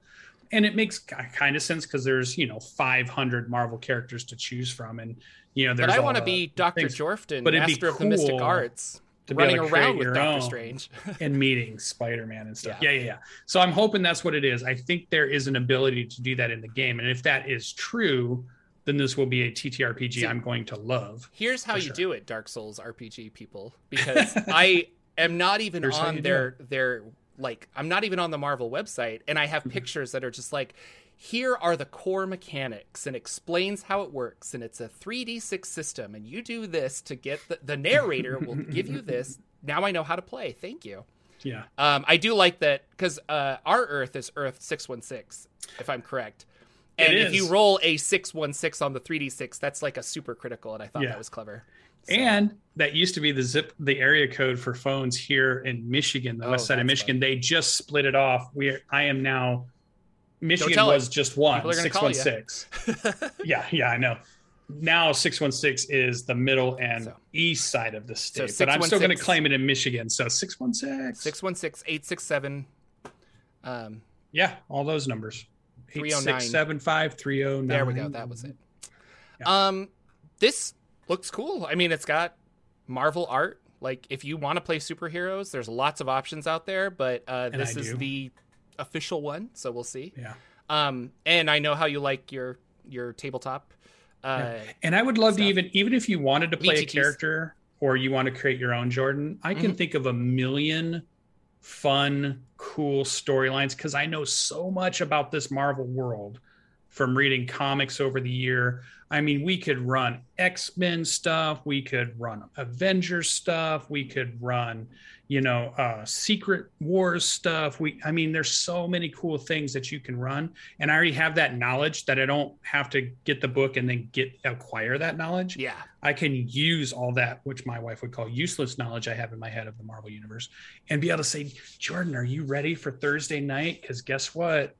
And it makes kind of sense because there's, you know, 500 Marvel characters to choose from. And, you know, there's but I want to be Doctor things Jorphdan, But it'd be Master of the Mystic Arts, to be running around with Doctor. Strange. and meeting Spider-Man and stuff. Yeah. Yeah. yeah, yeah, So I'm hoping that's what it is. I think there is an ability to do that in the game, and if that is true, then this will be a TTRPG See- I'm going to love. Here's how you sure. do it, Dark Souls RPG people, because I am not even Here's on their their like I'm not even on the Marvel website, and I have Mm-hmm. pictures that are just like. Here are the core mechanics and explains how it works. And it's a 3d6 system. And you do this to get the, the narrator will give you this. Now I know how to play. Thank you. Yeah, Um, I do like that because uh, our Earth is Earth six one six, if I'm correct. It And if is. you roll a six one six on the three d six, that's like a super critical, and I thought Yeah. that was clever. So- and that used to be the zip, the area code for phones here in Michigan, the Oh, west side of Michigan. They just split it off. We, I am now. Michigan was it. just one People are gonna six one six. Yeah, yeah, I know. Now six one six is the middle and So- east side of the state, So but I'm still going to claim it in Michigan. So six one six. Six one six eight six seven. Um, Yeah, all those numbers. 309. 8675 309. There we go. That was it. Um, this looks cool. I mean, it's got Marvel art. Like, if you want to play superheroes, there's lots of options out there, but uh, this is do. the official one, so we'll see. Yeah. Um, and I know how you like your your tabletop. Uh, And I would love stuff. to even even if you wanted to play a character or you want to create your own Jordan, I can Mhm. think of a million fun, cool storylines because I know so much about this Marvel world from reading comics over the year. I mean, we could run X Men stuff, we could run Avengers stuff, we could run, you know, uh, Secret Wars stuff. We, I mean, there's so many cool things that you can run, and I already have that knowledge that I don't have to get the book and then get acquire that knowledge. yeah, I can use all that, which my wife would call useless knowledge I have in my head of the Marvel universe, and be able to say, Jordan, are you ready for Thursday night? Because guess what?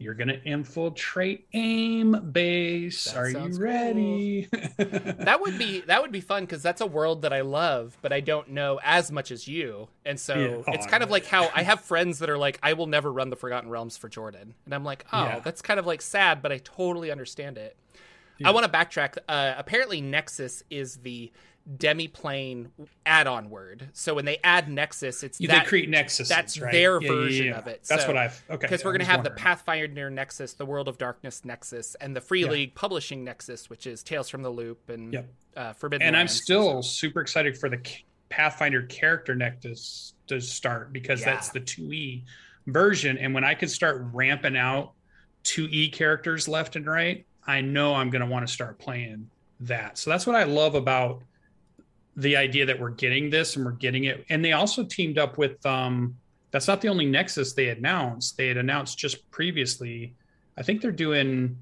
You're going to infiltrate AIM base. That are you ready? that would be that would be fun because that's a world that I love, but I don't know as much as you, and so Yeah. Oh, it's kind of like how I have friends that are like, I will never run the Forgotten Realms for Jordan, and I'm like, oh, Yeah. that's kind of like sad, but I totally understand it. Yeah. I want to backtrack. Uh, apparently, Nexus is the demiplane add-on word. So when they add Nexus, it's that they create Nexus. that's right? their Yeah, yeah, version yeah. of it. That's So- what I've okay. because we're going to was have the wondering. Pathfinder Nexus, the World of Darkness Nexus, and the Free Yeah. League Publishing Nexus, which is Tales from the Loop and Yep. uh, Forbidden. and I'm Lands. still super excited for the Pathfinder character Nexus to start because Yeah. that's the 2E version. And when I can start ramping out 2E characters left and right, I know I'm going to want to start playing that. So that's what I love about the idea that we're getting this and we're getting it. And they also teamed up with, um, that's not the only Nexus they announced. They had announced just previously, I think they're doing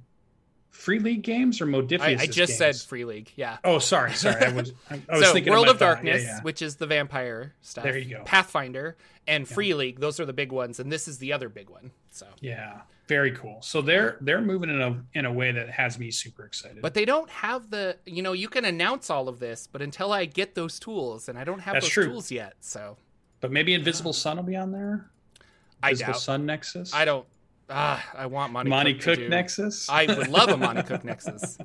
Free League games or Modifius. I, I just said. Free League. Yeah. Oh, sorry, sorry. I was, I, I was so thinking World of. Darkness, Yeah, yeah. which is the vampire stuff. There you go. Pathfinder and Free League. Those are the big ones, and this is the other big one. So, Yeah, very cool. So they're they're moving in a in a way that has me super excited. but they don't have the. You know, you can announce all of this, but until I get those tools, and I don't have That's those true. tools yet, so but maybe Invisible Sun will be on there. I Invisible doubt. Sun Nexus. I don't. Ah, I want Monte, Monte Cook, Cook, Nexus. I would love a Monte Cook Nexus.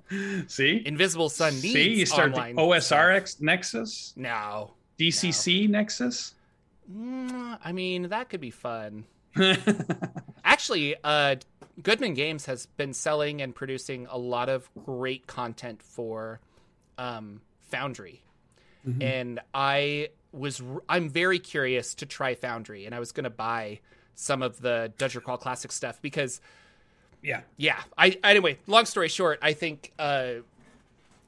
See, Invisible Sun needs see, you start online OSRX Nexus, No. DCC Nexus. Mm, I mean, that could be fun. Actually, uh, Goodman Games has been selling and producing a lot of great content for um, Foundry, Mm-hmm. and I was I'm very curious to try Foundry, and I was going to buy some of the Dungeon Crawl Classic stuff because yeah, yeah. I anyway. Long story short, I think uh,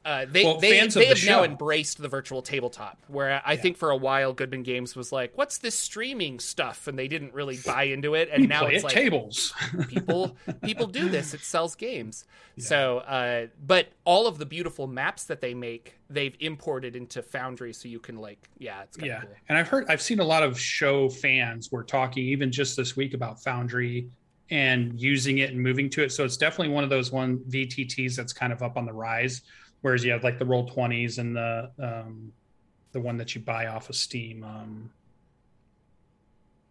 uh, they Well, they, they the have now embraced the virtual tabletop. Where I think for a while, Goodman Games was like, "What's this streaming stuff?" and they didn't really buy into it. And we now it's like tables. people people do this. It sells games. So, uh, but all of the beautiful maps that they make, they've imported into Foundry, so you can like, yeah, it's yeah, cool. and I've heard I've seen a lot of show fans were talking even just this week about Foundry and using it and moving to it. So it's definitely one of those one VTTs that's kind of up on the rise. Whereas you have like the roll twenties and the um, the one that you buy off of Steam, um,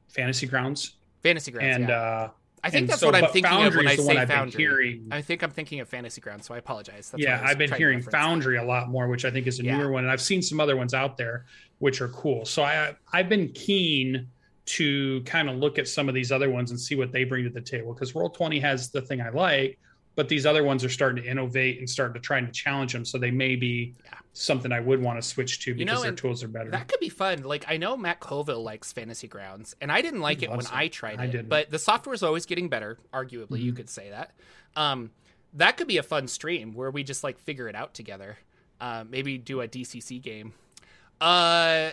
Fantasy Grounds, Fantasy Grounds. and yeah. uh, I think that's so- what I'm thinking of Foundry when is I say one I've been Foundry. hearing. I think I'm thinking of Fantasy Grounds, so I apologize. That's yeah, I I've been hearing. Foundry a lot more, which I think is a Yeah. newer one, and I've seen some other ones out there which are cool. So I I've been keen to kind of look at some of these other ones and see what they bring to the table because Roll Twenty has the thing I like, but these other ones are starting to innovate and start to try to challenge them. So they may be Yeah. something I would want to switch to because know, their tools are better. That could be fun. Like I know Matt Colville likes Fantasy Grounds, and I didn't like it when it. I tried I it. didn't. But the software is always getting better. Arguably, you Mhm. could say that. Um, that could be a fun stream where we just like figure it out together. Uh, maybe do a DCC game. Uh,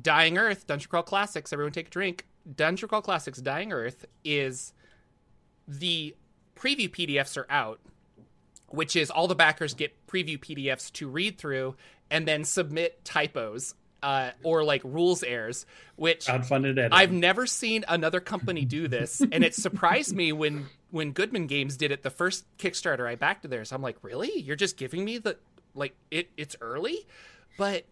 Dying Earth, Dungeon Crawl Classics. Everyone take a drink. Dungeon Crawl Classics, Dying Earth is the preview PDFs are out, which is all the backers get preview PDFs to read through and then submit typos uh, or like rules errors, which Crowdfunded editing. I've never seen another company do this, and it surprised me when when Goodman Games did it the first Kickstarter I backed to theirs. I'm like, really? You're just giving me the like it? It's early, but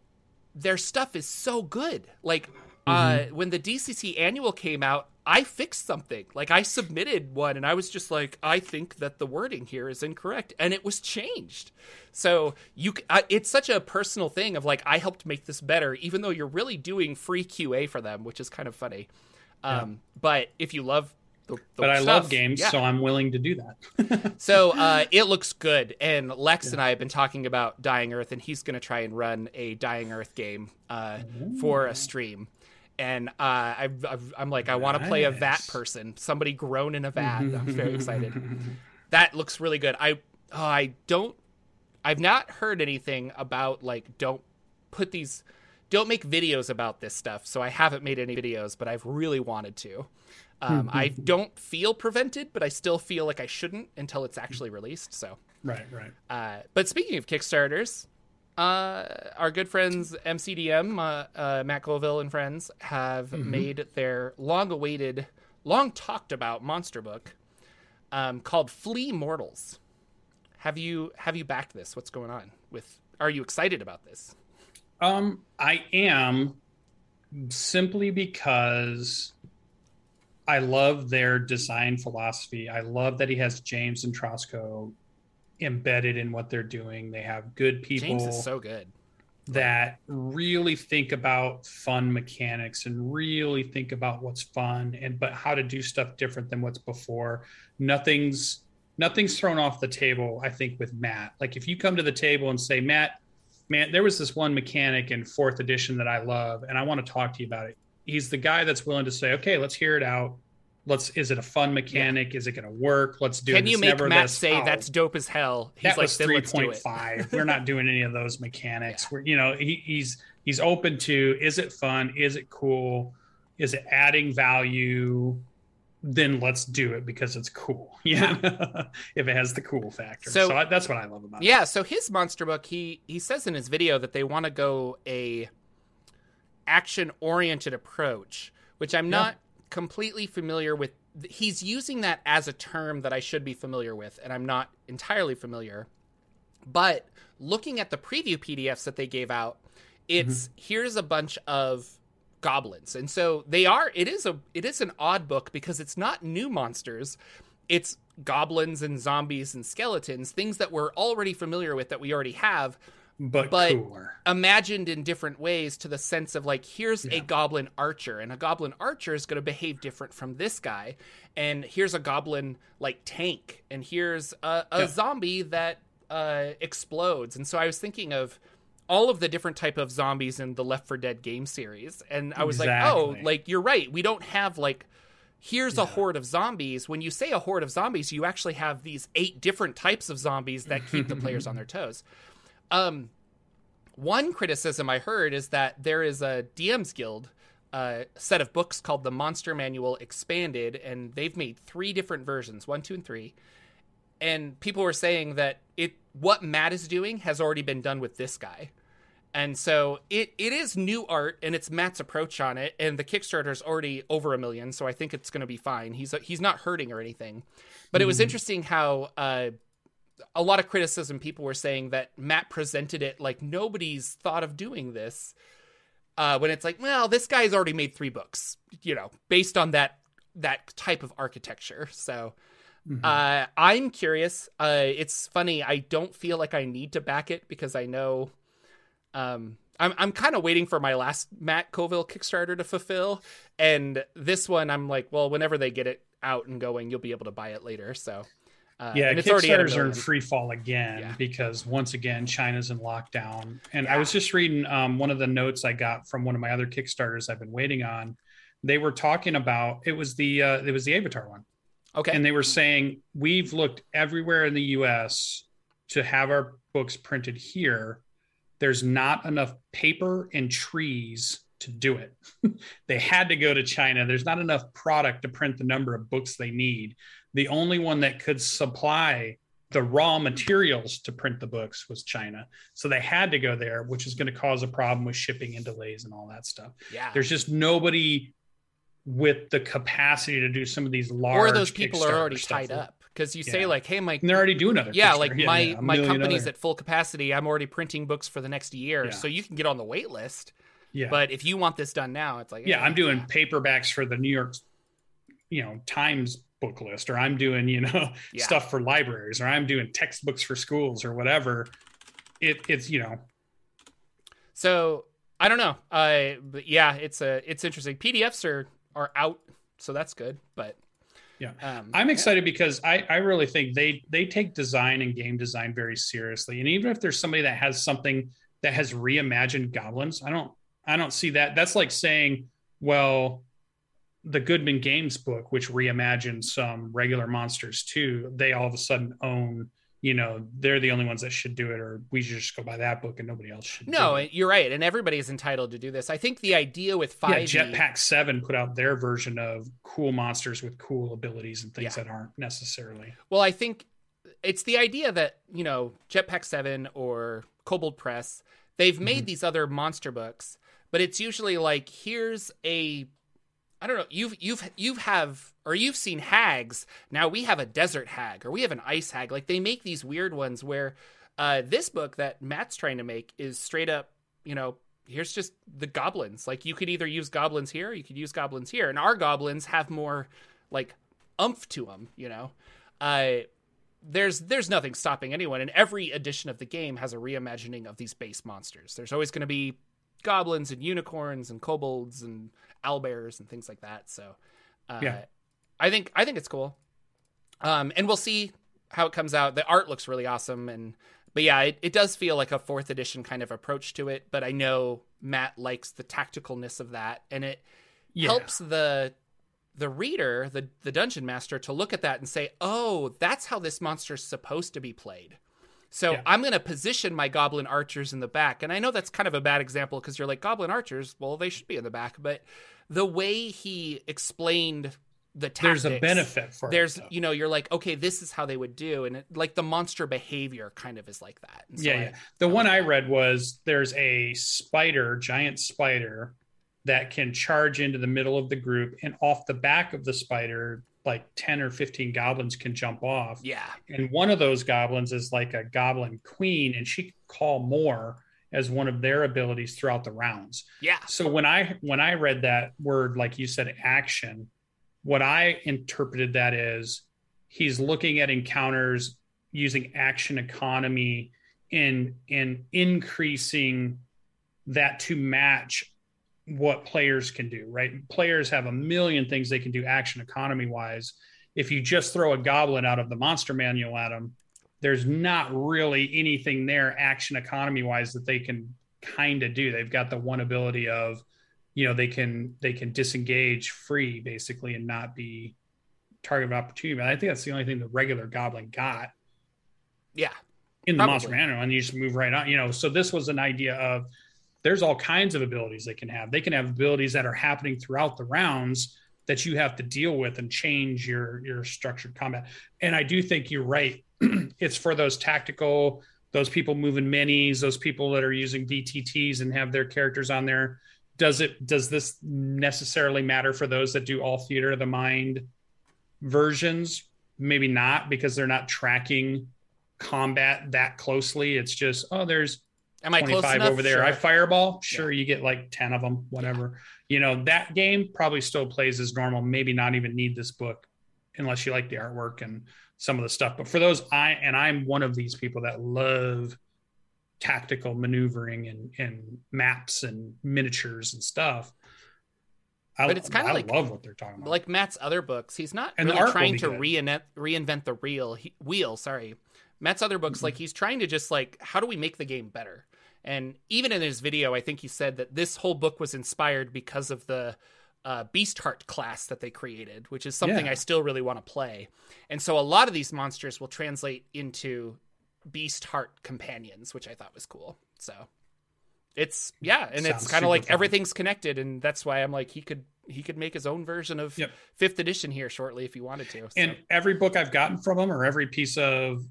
their stuff is so good. Like uh, when the DCC annual came out, I fixed something. Like I submitted one, and I was just like, I think that the wording here is incorrect, and it was changed. So you, I, it's such a personal thing of like I helped make this better, even though you're really doing free QA for them, which is kind of funny. Um, But if you love the, the But I stuff, love games, yeah. so I'm willing to do that. So uh, it looks good, and Lex and I have been talking about Dying Earth, and he's going to try and run a Dying Earth game uh, for a stream. And uh, I've, I'm like, I want to play a vat person, somebody grown in a vat. I'm very excited. That looks really good. I, oh, I don't, I've not heard anything about like, don't put these, don't make videos about this stuff. So I haven't made any videos, but I've really wanted to. Um, I don't feel prevented, but I still feel like I shouldn't until it's actually released. So, right, right. uh, but speaking of Kickstarters, uh, our good friends MCDM, uh, uh, Matt Colville and friends, have made their long-awaited, long talked about monster book um, called Flee Mortals. Have you have you backed this? What's going on with? Are you excited about this? Um, I am simply because I love their design philosophy. I love that he has James Introcaso embedded in what they're doing. They have good people James is so good. that really think about fun mechanics and really think about what's fun and but how to do stuff different than what's before. Nothing's nothing's thrown off the table, I think, with Matt. Like if you come to the table and say, Matt, man, there was this one mechanic in fourth edition that I love, and I want to talk to you about it. He's the guy that's willing to say, okay, let's hear it out. Let's. Is it a fun mechanic? Is it going to work? Let's do it. Can you It's make Matt this, say "Oh, that's dope as hell? He's that like, was then three let's do point it. five. We're not doing any of those mechanics. We're you know he, he's he's open to is it fun? Is it cool? Is it adding value? Then let's do it because it's cool. Yeah, if it has the cool factor. So- So, I, that's what I love about it. Yeah, so his monster book, he he says in his video that they want to go a action oriented approach, which I'm not completely familiar with. He's using that as a term that I should be familiar with, and I'm not entirely familiar. But looking at the preview PDFs that they gave out, it's mm-hmm. here's a bunch of goblins. And so they are it is a it is an odd book because it's not new monsters. It's goblins and zombies and skeletons, things that we're already familiar with that we already have, but, but- cooler. imagined in different ways to the sense of like here's a goblin archer and a goblin archer is going to behave different from this guy and here's a goblin like tank and here's a, a Yeah. zombie that uh, explodes. And so i was thinking of all of the different type of zombies in the left for dead game series and i was like oh like you're right we don't have like here's a horde of zombies. When you say a horde of zombies you actually have these eight different types of zombies that keep the players on their toes um one criticism I heard is that there is a DM's Guild uh, set of books called the Monster Manual Expanded, and they've made three different versions one, two, and three. And people were saying that it what Matt is doing has already been done with this guy. And so it, it is new art and it's Matt's approach on it. And the Kickstarter's already over a million, so I think it's going to be fine. He's he's not hurting or anything. But it was interesting how uh, a lot of criticism people were saying that Matt presented it like nobody's thought of doing this. Uh, when it's like, well, this guy's already made three books, you know, based on that that type of architecture. So uh, I'm curious. Uh, it's funny. I don't feel like I need to back it because I know. Um, I'm I'm kind of waiting for my last Matt Colville Kickstarter to fulfill, and this one I'm like, well, whenever they get it out and going, you'll be able to buy it later. So. Uh, yeah, and it's already at a Kickstarters are in free fall again Yeah. because once again China's in lockdown. And I was just reading um, one of the notes I got from one of my other Kickstarters I've been waiting on. They were talking about it was the uh, it was the Avatar one, Okay. and they were saying we've looked everywhere in the U.S. to have our books printed here. There's not enough paper and trees to do it. they had to go to China. There's not enough product to print the number of books they need. The only one that could supply the raw materials to print the books was China. So they had to go there, which is going to cause a problem with shipping and delays and all that stuff. yeah. There's just nobody with the capacity to do some of these large or those people are already tied up because you say like, "Hey, my And they're already doing other. yeah, like my yeah, my company's other- at full capacity. I'm already printing books for the next year, Yeah. so you can get on the wait list. yeah. But if you want this done now, it's like, yeah, eh, I'm doing paperbacks for the New York, you know, Times book list, or I'm doing you know Yeah. stuff for libraries, or I'm doing textbooks for schools, or whatever. It it's you know So I don't know. Uh, but yeah, it's a it's interesting. PDFs are are out, so that's good. But Yeah. um, I'm excited because I, I really think they they take design and game design very seriously. And even if there's somebody that has something that has reimagined goblins, I don't I don't see that. That's like saying, well, the Goodman Games book, which reimagined some regular monsters too, they all of a sudden own, you know, they're the only ones that should do it, or we should just go by that book and nobody else should. no, do it. you're right, and everybody is entitled to do this. I think the idea with Yeah, five Jetpack Seven put out their version of cool monsters with cool abilities and things Yeah. that aren't necessarily. Well, I think it's the idea that, you know, Jetpack 7 or Kobold Press, they've made Mhm. these other monster books, but it's usually like here's a I don't know, you've you've you've have or you've seen hags. Now we have a desert hag or we have an ice hag. Like they make these weird ones where uh this book that Matt's trying to make is straight up, you know, here's just the goblins. Like you could either use goblins here, you could use goblins here. And our goblins have more like umph to them, you know. Uh there's there's nothing stopping anyone and every edition of the game has a reimagining of these base monsters. There's always going to be goblins and unicorns and kobolds and owlbears and things like that. So uh, Yeah. I think I think it's cool. Um, and we'll see how it comes out. The art looks really awesome and but yeah, it, it does feel like a fourth edition kind of approach to it, but I know Matt likes the tacticalness of that and it Yeah. helps the the reader, the the dungeon master, to look at that and say, "Oh, that's how this monster's supposed to be played." So Yeah. I'm going to position my goblin archers in the back, and I know that's kind of a bad example because you're like goblin archers. Well, they should be in the back, but the way he explained the tactics, there's a benefit for There's, it. you know, you're like, okay, this is how they would do, and it, like the monster behavior kind of is like that. So yeah, I- yeah. The one I read was there's a spider, giant spider, that can charge into the middle of the group, and off the back of the spider, like 10 or 15 goblins can jump off. yeah, And one of those goblins is like a goblin queen, and she can call more as one of their abilities throughout the rounds. yeah, So when I when I read that word, like you said, action, what I interpreted that is he's looking at encounters using action economy in in increasing that to match what players can do, right? Players have a million things they can do action economy wise. If you just throw a goblin out of the monster manual at them, there's not really anything there action economy wise that they can kind of do. They've got the one ability of, you know, they can they can disengage free basically and not be target of opportunity. But I think that's the only thing the regular goblin got yeah, in the Probably. monster manual, and you just move right on. You know, so this was an idea of there's all kinds of abilities they can have. They can have abilities that are happening throughout the rounds that you have to deal with and change your your structured combat. And I do think you're right. it's for those tactical, those people moving minis, those people that are using VTTs and have their characters on there. Does it does this necessarily matter for those that do all theater of the mind versions? Maybe not because they're not tracking combat that closely. It's just, oh, there's am I close 25 enough? over there. I fireball. Sure, you get like 10 of them, whatever. You know, that game probably still plays as normal. Maybe not even need this book unless you like the artwork and some of the stuff. But for those, I and I'm one of these people that love tactical maneuvering and, and maps and miniatures and stuff. I, But it's kinda like- love what they're talking about. like Matt's other books, he's not And really trying to reinvent reinvent the real he, wheel. Sorry, Matt's other books, Mm-hmm. like he's trying to just like, how do we make the game better? And even in his video, I think he said that this whole book was inspired because of the uh, Beast Heart class that they created, which is something Yeah. I still really want to play. And so a lot of these monsters will translate into Beast Heart companions, which I thought was cool. So it's yeah, and it's kind of like fun. everything's connected, and that's why I'm like he could he could make his own version of Yep. fifth edition here shortly if he wanted to. So. and every book I've gotten from them or every piece of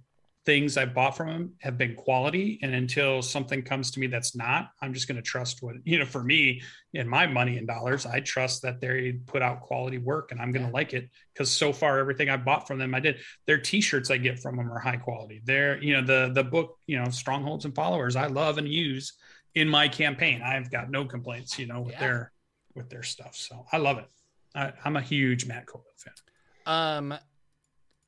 things I bought from them have been quality. And until something comes to me that's not, I'm just going to trust what, you know, for me in my money and dollars, I trust that they put out quality work and I'm going to like it. Cause so far, everything I bought from them, I did their t-shirts I get from them are high quality. They're, you know, the, the book, you know, strongholds and followers I love and use in my campaign. I've got no complaints, you know, with yeah. their, with their stuff. So I love it. I, am a huge Matt Colville fan. Um,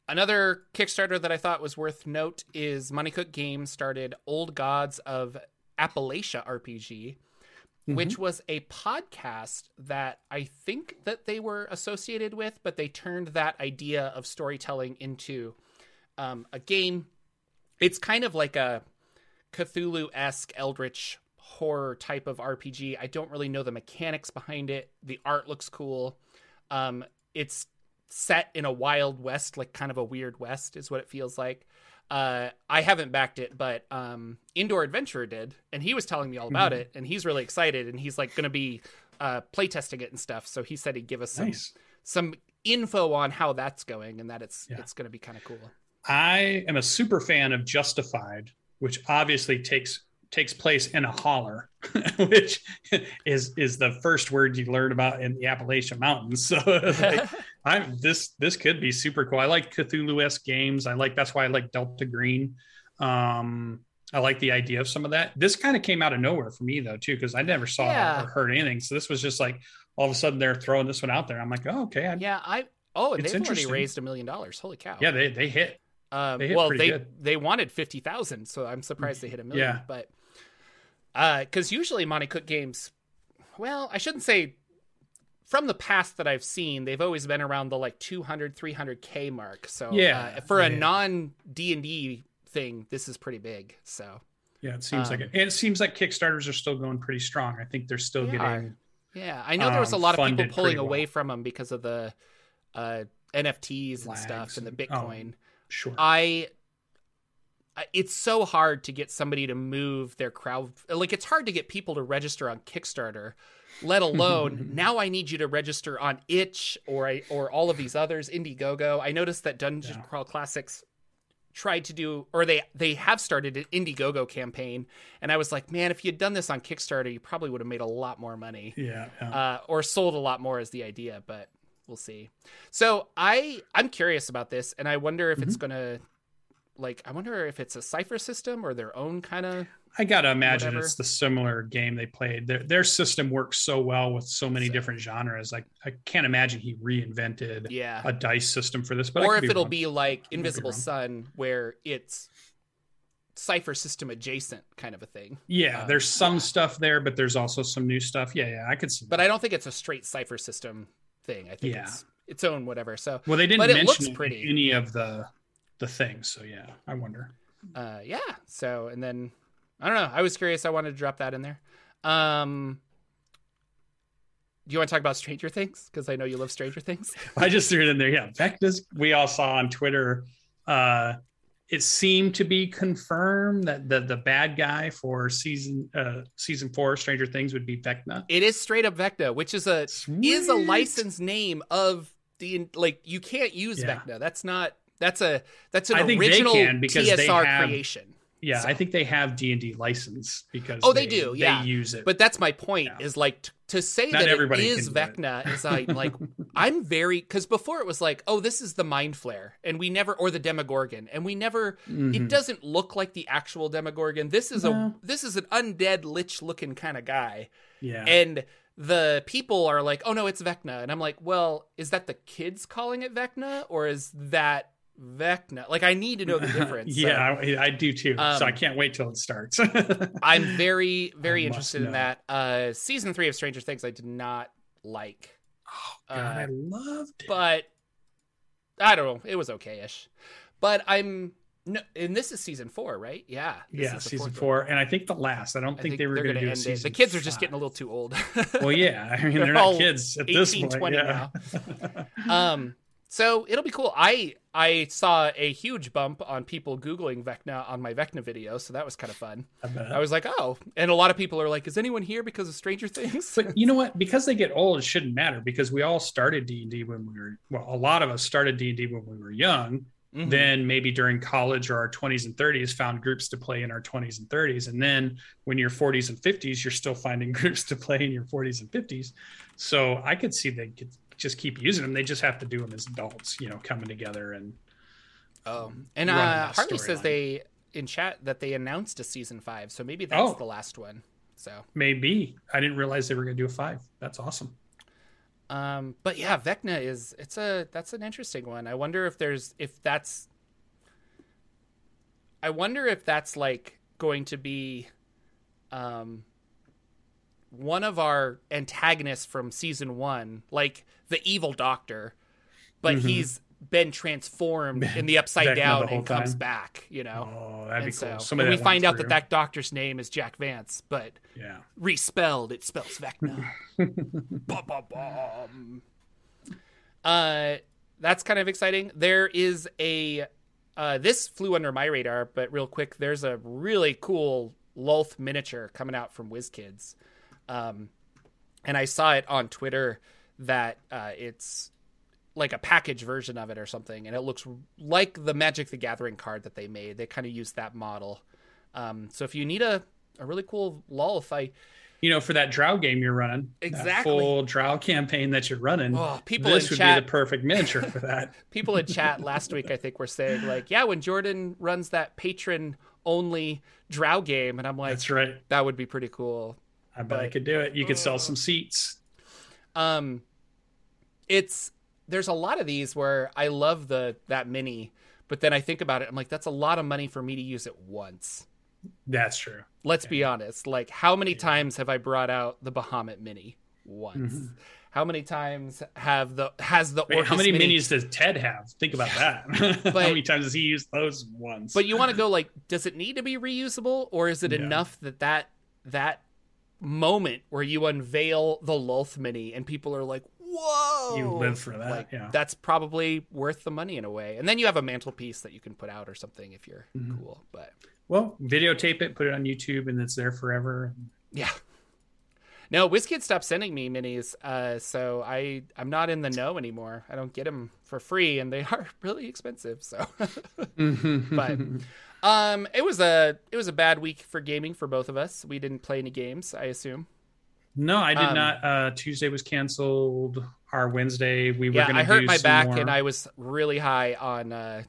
Another Kickstarter that I thought was worth note is Monte Cook Games started Old Gods of Appalachia RPG, mm-hmm. which was a podcast that I think that they were associated with, but they turned that idea of storytelling into um, a game. It's kind of like a Cthulhu esque Eldritch horror type of RPG. I don't really know the mechanics behind it. The art looks cool. Um, it's set in a wild west, like kind of a weird west, is what it feels like. Uh, I haven't backed it, but um, Indoor Adventurer did, and he was telling me all about mm-hmm. it, and he's really excited, and he's like going to be uh, playtesting it and stuff. So he said he'd give us some nice. some info on how that's going, and that it's yeah. it's going to be kind of cool. I am a super fan of Justified, which obviously takes takes place in a holler, which is is the first word you learn about in the Appalachian Mountains. So like, I'm this this could be super cool. I like Cthulhu esque games. I like that's why I like Delta Green. Um, I like the idea of some of that. This kind of came out of nowhere for me though too, because I never saw yeah. or heard anything. So this was just like all of a sudden they're throwing this one out there. I'm like, oh okay. I, yeah, I oh they've already raised a million dollars. Holy cow! Yeah, they they hit. Um, they hit well, they good. they wanted fifty thousand, so I'm surprised they hit a million. Yeah. But because uh, usually Monte Cook games, well, I shouldn't say from the past that I've seen, they've always been around the like 200, 300k mark. So yeah, uh, for a non D and D thing, this is pretty big. So yeah, it seems um, like it. And it seems like Kickstarters are still going pretty strong. I think they're still they getting. Yeah, I know there was a um, lot of people pulling away well. from them because of the uh, NFTs and Lags stuff and the Bitcoin. Oh, sure. I it's so hard to get somebody to move their crowd like it's hard to get people to register on kickstarter let alone now i need you to register on itch or or all of these others indiegogo i noticed that dungeon yeah. crawl classics tried to do or they they have started an indiegogo campaign and i was like man if you'd done this on kickstarter you probably would have made a lot more money yeah, yeah. Uh, or sold a lot more as the idea but we'll see so i i'm curious about this and i wonder if mm-hmm. it's gonna like I wonder if it's a cipher system or their own kind of. I gotta imagine whatever. it's the similar game they played. Their their system works so well with so many so. different genres. Like I can't imagine he reinvented yeah. a dice system for this. But or if it'll wrong. be like Invisible be Sun, where it's cipher system adjacent kind of a thing. Yeah, um, there's some yeah. stuff there, but there's also some new stuff. Yeah, yeah, I could see. But that. I don't think it's a straight cipher system thing. I think yeah. it's its own whatever. So well, they didn't mention pretty. any of the the thing. So yeah, I wonder. Uh, yeah. So and then I don't know. I was curious. I wanted to drop that in there. Um, do you want to talk about Stranger Things? Because I know you love Stranger Things. I just threw it in there. Yeah, Vecna's. We all saw on Twitter. Uh, it seemed to be confirmed that the the bad guy for season uh season four Stranger Things would be Vecna. It is straight up Vecna, which is a Sweet. is a licensed name of the like you can't use yeah. Vecna. That's not that's a that's an original TSR have, creation. Yeah, so. I think they have D and D license because oh, they, they, do. Yeah, they use it. But that's my point. Yeah. Is like t- to say Not that it is Vecna it. is like like I'm very because before it was like oh this is the Mind Flayer and we never or the Demogorgon and we never mm-hmm. it doesn't look like the actual Demogorgon. This is no. a this is an undead lich looking kind of guy. Yeah, and the people are like, oh no, it's Vecna. And I'm like, well, is that the kids calling it Vecna or is that Vecna. Like I need to know the difference. yeah, so. I, I, do too. Um, so I um, can't wait till it starts. I'm very, very I interested in that. Uh, season three of Stranger Things, I did not like. Oh God, uh, I loved it. But I don't know. It was okay-ish. But I'm no, and this is season four, right? Yeah. Yeah, season four, one. and I think the last. I don't think, think, they were going to do end it. The kids are just getting a little too old. well, yeah. I mean, they're, they're not kids at 18, this point. 20 yeah. now. um, so it'll be cool. I I saw a huge bump on people googling Vecna on my Vecna video, so that was kind of fun. I, I, was like, oh, and a lot of people are like, is anyone here because of Stranger Things? But you know what? Because they get old, it shouldn't matter because we all started D and D when we were well, a lot of us started D and D when we were young, Mhm. then maybe during college or our 20s and 30s found groups to play in our 20s and 30s and then when you're 40s and 50s you're still finding groups to play in your 40s and 50s so i could see they could just keep using them they just have to do them as adults you know coming together and Oh, and running uh, Harley says they in chat that they announced a season five, so maybe that's Oh. the last one. So, maybe i didn't realize they were going to do a five that's awesome um, but yeah, Vecna is it's a that's an interesting one. I wonder if there's if that's. I wonder if that's like going to be, um, one of our antagonists from season one, like the evil doctor, but Mhm. he's been transformed in the upside down the and comes time. back. You know. oh that'd be and so cool Somebody we find out that through. that doctor's name is Jack Vance, but yeah respelled it spells Vecna. Bum, bum, bum. Uh, that's kind of exciting. There is a uh, this flew under my radar, but real quick, there's a really cool Lolth miniature coming out from WizKids, um, and I saw it on Twitter that uh, it's like a package version of it or something, and it looks like the Magic the Gathering card that they made. They kind of used that model. Um, so if you need a, a really cool I you know for that drow game you're running Exactly. full drow campaign that you're running Oh, people this would chat- be the perfect miniature for that people in chat last week I think were saying like, yeah, when Jordan runs that patron only drow game, and I'm like, that's right that would be pretty cool. I bet i could do it you could sell some seats Um, it's there's a lot of these where I love the that mini, but then I think about it, I'm like, that's a lot of money for me to use it once. that's true Let's be honest. Like, how many times have I brought out the Bahamut mini? Once. Mhm. How many times have the has the Wait, how many mini minis does Ted have? Think about that. how many times has he used those ones? But you want to go like, does it need to be reusable, or is it Yeah. enough that that that moment where you unveil the Lolth mini and people are like, "Whoa!" You live for that, Like, yeah. that's probably worth the money in a way. And then you have a mantelpiece that you can put out or something if you're Mhm. cool. But well, videotape it, put it on YouTube, and it's there forever. yeah. No, WizKid stopped sending me minis, uh, so I I'm not in the know anymore. I don't get them for free, and they are really expensive. So but Um, it was a it was a bad week for gaming for both of us. We didn't play any games, I assume. no, I did Um, not. Uh, Tuesday was canceled. Our Wednesday, we were yeah, going to I hurt my back more. and I was really high on uh,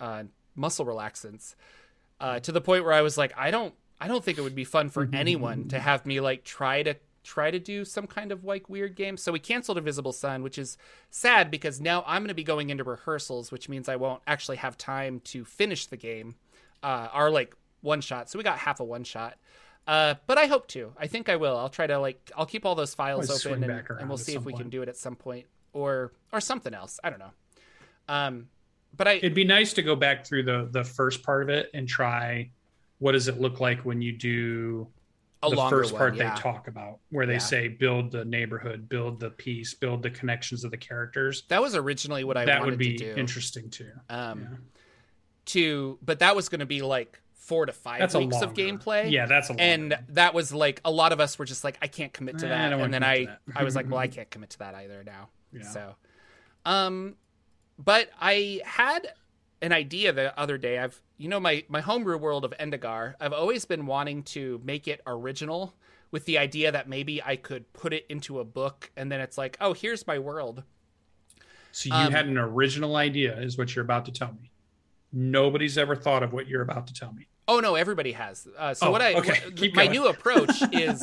on muscle relaxants uh, to the point where I was like, I don't I don't think it would be fun for anyone to have me like try to try to do some kind of like weird game. So we canceled Invisible Sun, which is sad because now I'm going to be going into rehearsals, which means I won't actually have time to finish the game. Uh, our like one shot. So we got half a one shot. Uh, but I hope to. I think I will. I'll try to like. I'll keep all those files Always swing open, and, and we'll see if some we can do it at some point, or or something else. I don't know. Um, but I It'd be nice to go back through the the first part of it and try. What does it look like when you do a the first part one, yeah. they talk about, where they Yeah. say build the neighborhood, build the peace, build the connections of the characters. That was originally what I that wanted would be to do. interesting too. Um, Yeah. to but that was going to be like four to five That's weeks of gameplay. Yeah, that's a longer and that was like a lot of us were just like, I can't commit to Eh, that, and then I commit to that. I was like, well, I can't commit to that either now. Yeah. So, um, but I had an idea the other day. I've you know my my homebrew world of Endegar. I've always been wanting to make it original with the idea that maybe I could put it into a book, and then it's like, oh, here's my world. So you Um, had an original idea, is what you're about to tell me. Nobody's ever thought of what you're about to tell me. Oh no, everybody has. Uh, so Oh, what I okay. what- my new approach is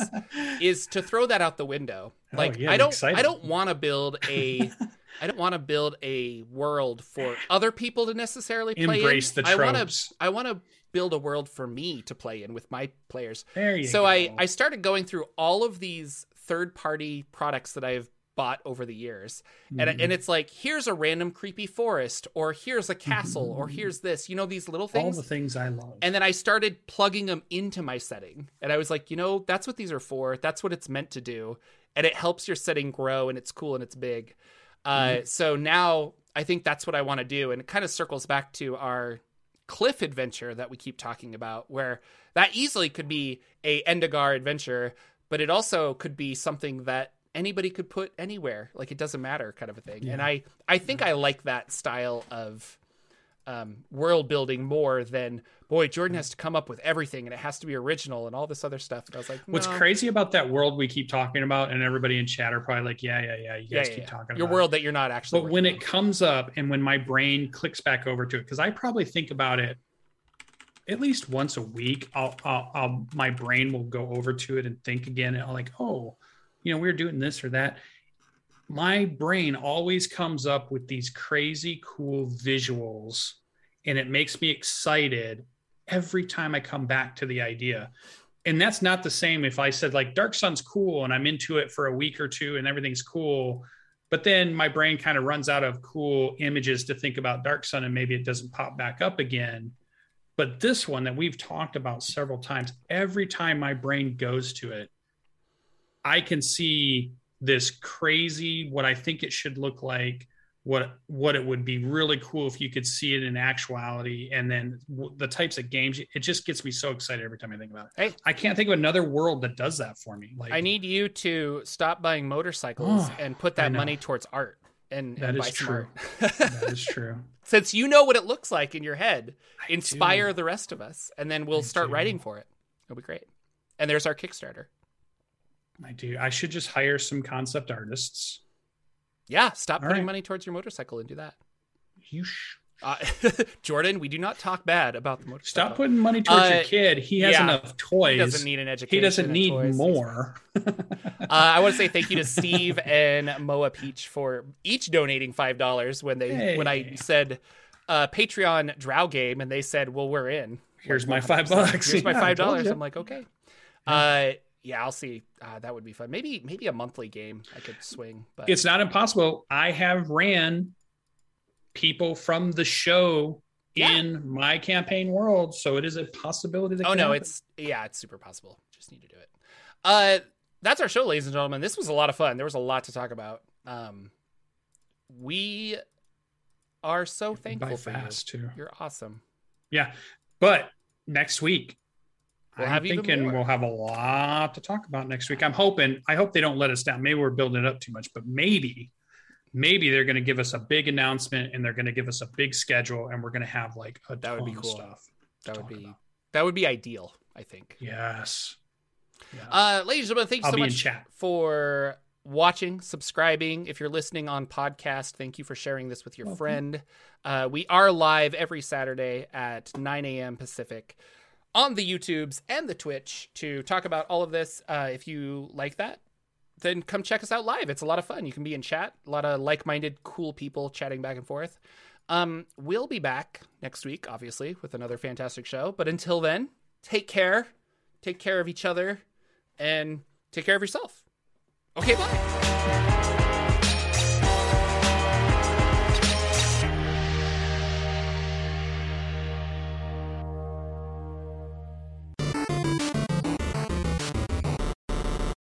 is to throw that out the window. Oh, Like yeah, I don't exciting. I don't want to build a I don't want to build a world for other people to necessarily play Embrace in. the I want tropes. to I want to build a world for me to play in with my players. There you so go. I I started going through all of these third party products that I've bought over the years. And Mhm. and it's like here's a random creepy forest or here's a castle or here's this. You know these little things. all the things I love. And then I started plugging them into my setting. And I was like, you know, that's what these are for. That's what it's meant to do. And it helps your setting grow and it's cool and it's big. Uh, So now I think that's what I want to do. And it kind of circles back to our cliff adventure that we keep talking about, where that easily could be a Endegar adventure, but it also could be something that anybody could put anywhere. Like it doesn't matter kind of a thing. And I, I think I like that style of um, world building more than boy Jordan has to come up with everything and it has to be original and all this other stuff. And I was like, What's crazy about that world we keep talking about, and everybody in chat are probably like, "Yeah, yeah, yeah." You Yeah, guys yeah, keep yeah. talking your about world that you're not actually. But when working it comes up, and when my brain clicks back over to it, because I probably think about it at least once a week. I'll, I'll, I'll, my brain will go over to it and think again. And I'll like, oh, you know, we are doing this or that. My brain always comes up with these crazy cool visuals, and it makes me excited every time I come back to the idea. And that's not the same if I said like Dark Sun's cool and I'm into it for a week or two and everything's cool but then my brain kind of runs out of cool images to think about dark sun and maybe it doesn't pop back up again but this one that we've talked about several times every time my brain goes to it i can see this crazy what i think it should look like what what it would be really cool if you could see it in actuality and then w- the types of games it just gets me so excited every time i think about it Hey. i can't think of another world that does that for me like I need you to stop buying motorcycles Oh, and put that money towards art and, That and is true. that is true Since you know what it looks like in your head, I inspire do. the rest of us, and then we'll I start do. writing for it. It'll be great. And there's our Kickstarter. I do. I should just hire some concept artists. Yeah, stop All putting right. money towards your motorcycle and do that. You sh- Uh, Jordan, we do not talk bad about the motorcycle. stop putting money towards Uh, your kid. He has yeah. enough toys. He doesn't need an education. He doesn't need toys. more. Uh, I want to say thank you to Steve and Moa Peach for each donating five dollars when they when I said uh, Patreon Drow game, and they said, "Well, we're in." Here's Like, my five bucks. Here's yeah, my five dollars. I'm like, okay. Uh, yeah, I'll see. Uh, that would be fun. Maybe maybe a monthly game I could swing. But It's not impossible. I have ran people from the show Yeah. in my campaign world, so it is a possibility. That oh no, happen. it's yeah, it's super possible. Just need to do it. Uh, that's our show, ladies and gentlemen. This was a lot of fun. There was a lot to talk about. Um, we are so thankful for you. too. You're awesome. Yeah, but next week. We'll I'm thinking we'll have a lot to talk about next week. I'm hoping. I hope they don't let us down. Maybe we're building it up too much, but maybe, maybe they're going to give us a big announcement and they're going to give us a big schedule, and we're going to have like a That would be cool. stuff. That would be about. that would be ideal. I think. yes. Uh, ladies and gentlemen, thank you so much for watching, subscribing. If you're listening on podcast, thank you for sharing this with your Welcome. friend. Uh, we are live every Saturday at 9 a.m. Pacific on the YouTubes and the Twitch to talk about all of this. Uh, if you like that, then come check us out live. It's a lot of fun. You can be in chat, a lot of like-minded, cool people chatting back and forth. Um, we'll be back next week, obviously, with another fantastic show. But until then, take care, take care of each other, and take care of yourself. Okay, bye.